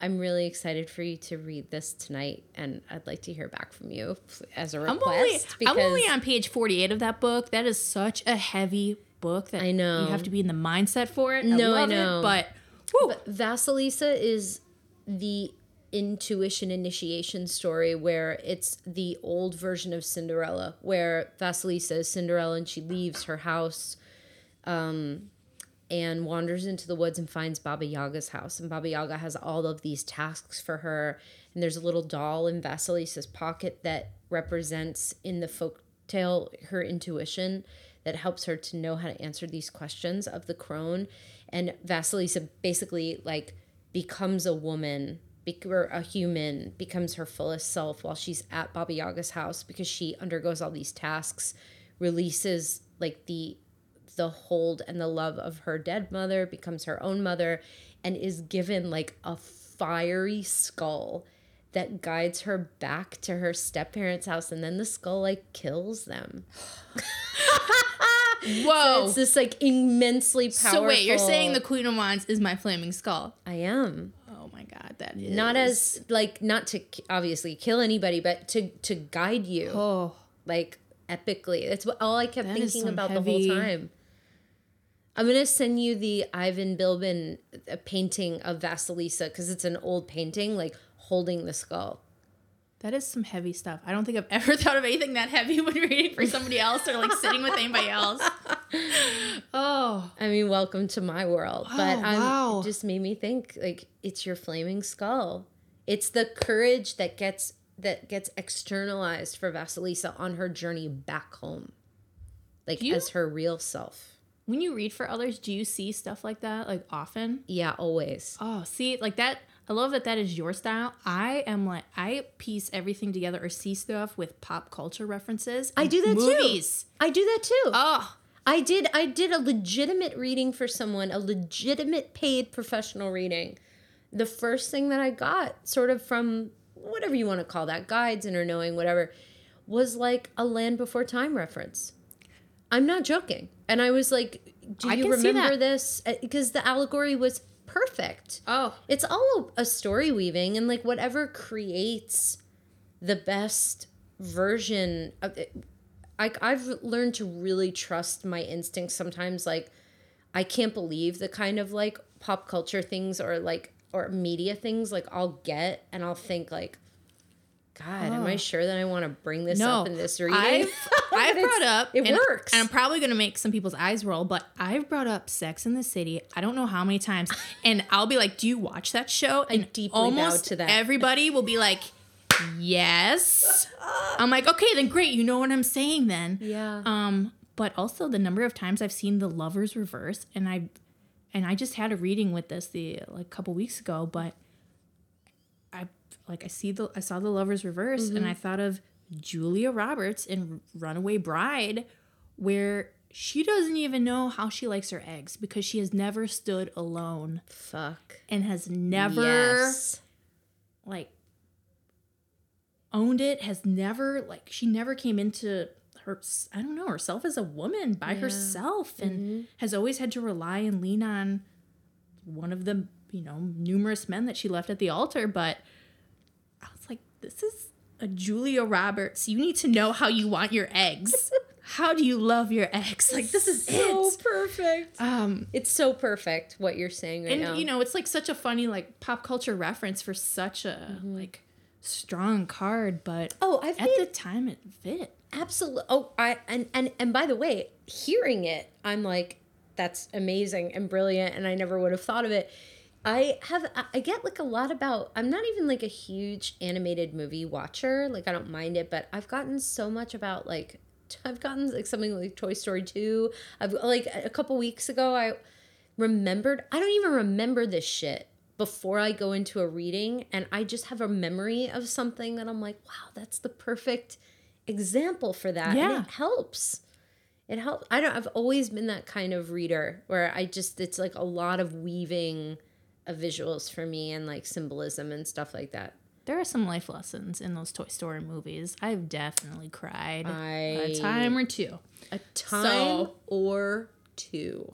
[SPEAKER 1] I'm really excited for you to read this tonight, and I'd like to hear back from you as a
[SPEAKER 2] I'm
[SPEAKER 1] request.
[SPEAKER 2] only I'm only on page 48 of that book. That is such a heavy book that
[SPEAKER 1] I know.
[SPEAKER 2] you have to be in the mindset for it.
[SPEAKER 1] No, I
[SPEAKER 2] I
[SPEAKER 1] know.
[SPEAKER 2] it, but whew,
[SPEAKER 1] Vasilisa is the intuition initiation story where it's the old version of Cinderella, where Vasilisa is Cinderella and she leaves her house um, and wanders into the woods and finds Baba Yaga's house. And Baba Yaga has all of these tasks for her. And there's a little doll in Vasilisa's pocket that represents in the folk tale her intuition that helps her to know how to answer these questions of the crone. And Vasilisa basically like becomes a woman or a human, becomes her fullest self while she's at Baba Yaga's house because she undergoes all these tasks, releases like the the hold and the love of her dead mother, becomes her own mother, and is given like a fiery skull that guides her back to her step parents' house, and then the skull like kills them.
[SPEAKER 2] whoa.
[SPEAKER 1] It's this like immensely powerful.
[SPEAKER 2] so wait, you're saying the Queen of Wands is my flaming skull?
[SPEAKER 1] I am
[SPEAKER 2] Oh my god, that is
[SPEAKER 1] not as like not to obviously kill anybody, but to to guide you.
[SPEAKER 2] oh
[SPEAKER 1] Like epically. That's what all I kept
[SPEAKER 2] That
[SPEAKER 1] thinking about the whole time. I'm gonna send you the Ivan Bilibin uh, painting of Vasilisa because it's an old painting, like holding the skull.
[SPEAKER 2] That is some heavy stuff. I don't think I've ever thought of anything that heavy when reading for somebody else or like sitting with anybody else. Oh,
[SPEAKER 1] I mean, welcome to my world. Oh, but
[SPEAKER 2] Oh,
[SPEAKER 1] I'm,
[SPEAKER 2] wow.
[SPEAKER 1] it just made me think like it's your flaming skull. It's the courage that gets that gets externalized for Vasilisa on her journey back home, like
[SPEAKER 2] You-
[SPEAKER 1] as her real self.
[SPEAKER 2] when you read for others, do you see stuff like that like often?
[SPEAKER 1] Yeah, always.
[SPEAKER 2] Oh, see, like that. I love that that is your style. I am like I piece everything together or see stuff with pop culture references.
[SPEAKER 1] I do that
[SPEAKER 2] movies.
[SPEAKER 1] too. I do that too.
[SPEAKER 2] Oh,
[SPEAKER 1] I did I did a legitimate reading for someone, a legitimate paid professional reading. The first thing that I got, sort of from whatever you want to call that, guides, inner knowing, whatever, was like a land before time reference. I'm not joking. And I was like, do you remember this? Uh, because the allegory was perfect.
[SPEAKER 2] oh,
[SPEAKER 1] It's all a story weaving and like whatever creates the best version of it. I, I've learned to really trust my instincts sometimes. Like, I can't believe the kind of like pop culture things or like, or media things like I'll get and I'll think like, God, am I sure that I want to bring this
[SPEAKER 2] no.
[SPEAKER 1] up in this reading?
[SPEAKER 2] I've, I've brought up.
[SPEAKER 1] It
[SPEAKER 2] and-
[SPEAKER 1] works.
[SPEAKER 2] And I'm probably going to make some people's eyes roll, but I've brought up Sex in the City. I don't know how many times. And I'll be like, Do you watch that show? And
[SPEAKER 1] deeply bowed
[SPEAKER 2] almost
[SPEAKER 1] to that.
[SPEAKER 2] everybody will be like, Yes. I'm like, Okay, then great. You know what I'm saying then.
[SPEAKER 1] yeah.
[SPEAKER 2] Um, but also the number of times I've seen the lovers reverse, and I, and I just had a reading with this the like a couple weeks ago, but I like I see the I saw the lovers reverse, and mm-hmm. I thought of Julia Roberts in Runaway Bride, where she doesn't even know how she likes her eggs because she has never stood alone
[SPEAKER 1] Fuck.
[SPEAKER 2] and has never
[SPEAKER 1] Yes.
[SPEAKER 2] like owned it has never like she never came into her i don't know herself as a woman by herself and mm-hmm. has always had to rely and lean on one of the you know numerous men that she left at the altar but i was like this is a julia roberts you need to know how you want your eggs how do you love your eggs like this is it?
[SPEAKER 1] so
[SPEAKER 2] it
[SPEAKER 1] perfect.
[SPEAKER 2] um
[SPEAKER 1] It's so perfect what you're saying right
[SPEAKER 2] and
[SPEAKER 1] now.
[SPEAKER 2] you know it's like such a funny like pop culture reference for such a like strong card but
[SPEAKER 1] oh, I've
[SPEAKER 2] at
[SPEAKER 1] made
[SPEAKER 2] the time it fit
[SPEAKER 1] absolutely. Oh, I and and and by the way, hearing it, I'm like, that's amazing and brilliant, and I never would have thought of it. I have I- get like a lot about. I'm not even like a huge animated movie watcher. Like I don't mind it, but I've gotten so much about like. I've gotten like something like Toy Story 2. I've like a couple weeks ago I remembered I don't even remember this shit before I go into a reading and I just have a memory of something that I'm like, wow, that's the perfect example for that.
[SPEAKER 2] Yeah.
[SPEAKER 1] And it helps. It helps. I don't I've always been that kind of reader where I just it's like a lot of weaving of visuals for me and like symbolism and stuff like that.
[SPEAKER 2] there are some life lessons in those toy story movies i've definitely cried
[SPEAKER 1] I
[SPEAKER 2] a time or two
[SPEAKER 1] a time
[SPEAKER 2] So-
[SPEAKER 1] or two.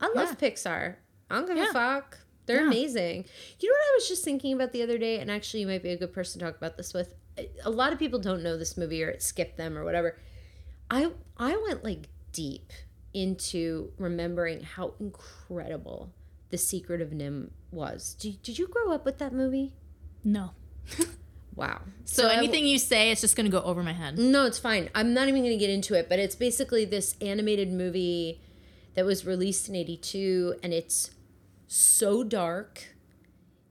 [SPEAKER 1] I love Pixar. I don't give
[SPEAKER 2] Yeah.
[SPEAKER 1] a fuck. They're
[SPEAKER 2] Yeah.
[SPEAKER 1] amazing. You know what I was just thinking about the other day, and actually, you might be a good person to talk about this with. A lot of people don't know this movie or it skipped them or whatever. I I went like deep into remembering how incredible The Secret of NIMH was. Did, did you grow up with that movie?
[SPEAKER 2] no
[SPEAKER 1] Wow.
[SPEAKER 2] so,
[SPEAKER 1] I-
[SPEAKER 2] anything you say it's just gonna go over my head
[SPEAKER 1] No, it's fine. I'm not even going to get into it, but it's basically this animated movie that was released in 82 and it's so dark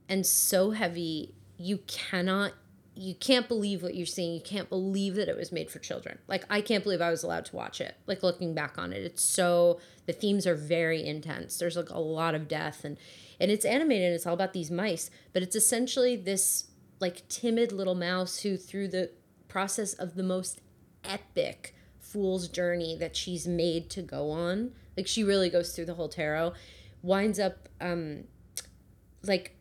[SPEAKER 1] and so heavy. You cannot you can't believe what you're seeing. You can't believe that it was made for children. Like I can't believe I was allowed to watch it. Like looking back on it, it's so the themes are very intense. There's like a lot of death and and it's animated and it's all about these mice, but it's essentially this like timid little mouse who through the process of the most epic fool's journey that she's made to go on, like she really goes through the whole tarot, winds up um like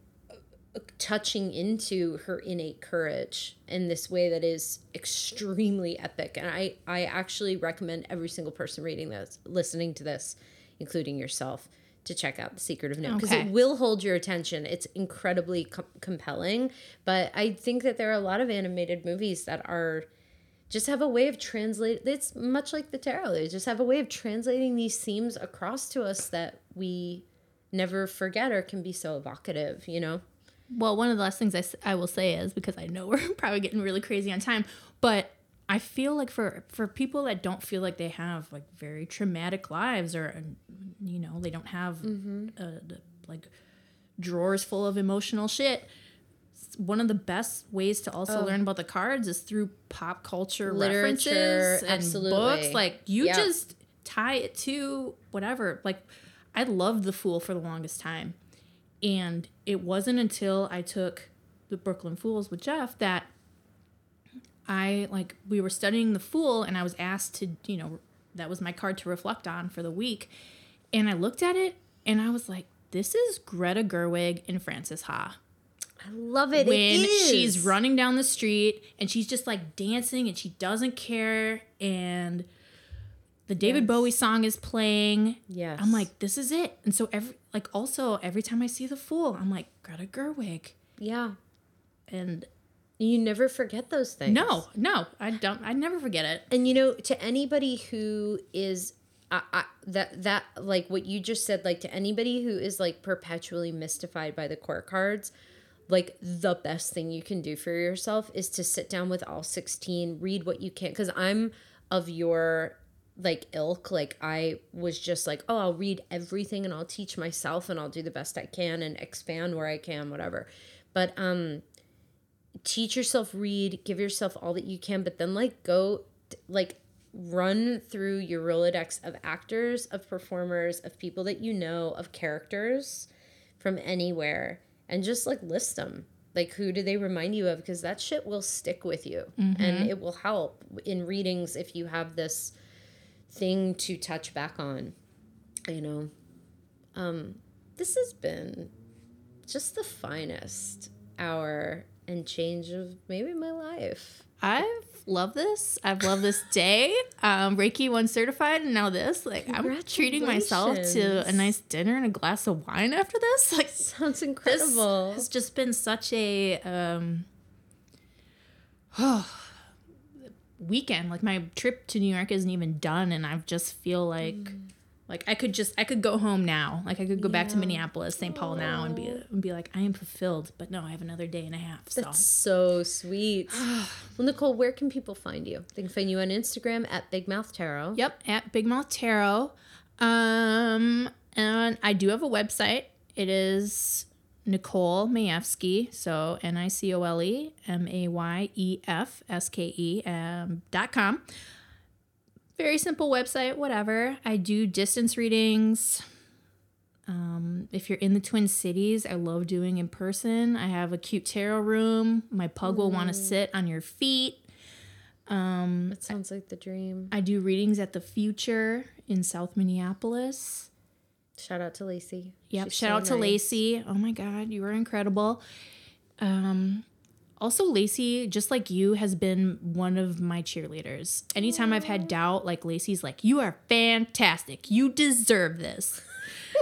[SPEAKER 1] touching into her innate courage in this way that is extremely epic. And i i actually recommend every single person reading this listening to this including yourself to check out the secret of NIMH because
[SPEAKER 2] Okay.
[SPEAKER 1] it will hold your attention. It's incredibly com- compelling. But i think that there are a lot of animated movies that are just have a way of translate it's much like the tarot. They just have a way of translating these themes across to us that we never forget or can be so evocative you know
[SPEAKER 2] Well, one of the last things I, I will say is because I know we're probably getting really crazy on time, but I feel like for for people that don't feel like they have like very traumatic lives or uh, you know they don't have uh, the, like drawers full of emotional shit. One of the best ways to also learn about the cards is through pop culture
[SPEAKER 1] Literature,
[SPEAKER 2] references and
[SPEAKER 1] absolutely.
[SPEAKER 2] books. Like you
[SPEAKER 1] Yeah.
[SPEAKER 2] just tie it to whatever. Like I loved The Fool for the longest time. And it wasn't until I took the Brooklyn Fools with Jeff that I like we were studying the Fool and I was asked to, you know, that was my card to reflect on for the week. And I looked at it and I was like, this is Greta Gerwig and Frances Ha.
[SPEAKER 1] i love it
[SPEAKER 2] When
[SPEAKER 1] it
[SPEAKER 2] she's running down the street and she's just like dancing and she doesn't care and the David
[SPEAKER 1] Yes.
[SPEAKER 2] Bowie song is playing.
[SPEAKER 1] yes
[SPEAKER 2] I'm like, this is it. And so every like also every time I see the fool, I'm like, Greta Gerwig.
[SPEAKER 1] yeah
[SPEAKER 2] And
[SPEAKER 1] you never forget those things
[SPEAKER 2] no, no, I don't I never forget it.
[SPEAKER 1] and you know to anybody who is I, I, that that like what you just said like to anybody who is like perpetually mystified by the court cards like the best thing you can do for yourself is to sit down with all 16 read what you can because i'm of your like ilk like i was just like oh i'll read everything and i'll teach myself and i'll do the best i can and expand where i can whatever. But um teach yourself read give yourself all that you can but then like go like run through your rolodex of actors of performers of people that you know of characters from anywhere and just like list them. Like who do they remind you of? Because that shit will stick with you and it will help in readings if you have this thing to touch back on you know um this has been just the finest hour and change of maybe my life
[SPEAKER 2] I've loved this. I've loved this day. Um, Reiki one certified, and now this. Like I'm treating myself to a nice dinner and a glass of wine after this. Like
[SPEAKER 1] sounds
[SPEAKER 2] this
[SPEAKER 1] incredible
[SPEAKER 2] has just been such a um, weekend. Like my trip to New York isn't even done, and I just feel like like I could just I could go home now. Like I could go back to Minneapolis, St. Paul now, and be and be like I am fulfilled. But no, I have another day and a half. So
[SPEAKER 1] That's so sweet. well, Nicole, where can people find you? They can find you on Instagram at Big Mouth Tarot.
[SPEAKER 2] Yep, at Big Mouth Tarot. Um, and I do have a website. It is Nicole Mayefske, so N I C O L E M A Y E F S K E um, dot com. Very simple website, whatever. I do distance readings. Um, if you're in the Twin Cities, I love doing in person. I have a cute tarot room. My pug will want to sit on your feet. Um,
[SPEAKER 1] That sounds like the dream.
[SPEAKER 2] I do readings at the Future in South Minneapolis.
[SPEAKER 1] Shout out to Lacey.
[SPEAKER 2] Yep.
[SPEAKER 1] She's
[SPEAKER 2] Shout
[SPEAKER 1] so
[SPEAKER 2] out to
[SPEAKER 1] nice.
[SPEAKER 2] Lacey. Oh my God, you were incredible. Um, also, Lacey, just like you, has been one of my cheerleaders. Anytime I've had doubt, like Lacey's like, you are fantastic. You deserve this.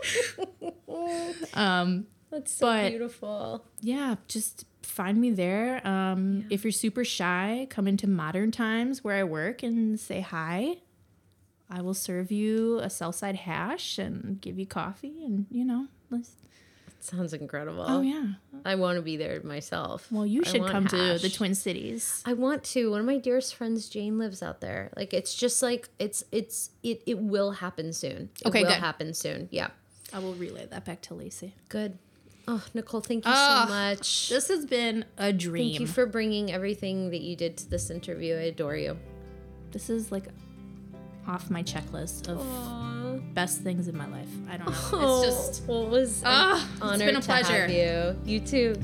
[SPEAKER 2] um,
[SPEAKER 1] That's so
[SPEAKER 2] But-
[SPEAKER 1] beautiful.
[SPEAKER 2] yeah, just find me there. Um, If you're super shy, come into Modern Times where I work and say hi. I will serve you a cell Southside hash and give you coffee, and you know, let's.
[SPEAKER 1] Sounds incredible.
[SPEAKER 2] Oh yeah.
[SPEAKER 1] I want to be there myself.
[SPEAKER 2] Well, you should come to the. Twin Cities.
[SPEAKER 1] I want to. One of my dearest friends, Jane, lives out there. Like it's just like it's it's it it will happen soon. It
[SPEAKER 2] Okay,
[SPEAKER 1] will
[SPEAKER 2] good.
[SPEAKER 1] happen soon. Yeah.
[SPEAKER 2] I will relay that back to Lacey.
[SPEAKER 1] Good. Oh, Nicole, thank you
[SPEAKER 2] Ah,
[SPEAKER 1] so much.
[SPEAKER 2] This has been a dream.
[SPEAKER 1] Thank you for bringing everything that you did to this interview. I adore you.
[SPEAKER 2] this is like off my checklist of best things in my life. I don't know. It's just
[SPEAKER 1] well, it was
[SPEAKER 2] Ah,
[SPEAKER 1] an
[SPEAKER 2] it's
[SPEAKER 1] honor
[SPEAKER 2] been a
[SPEAKER 1] to have
[SPEAKER 2] pleasure.
[SPEAKER 1] you. You too.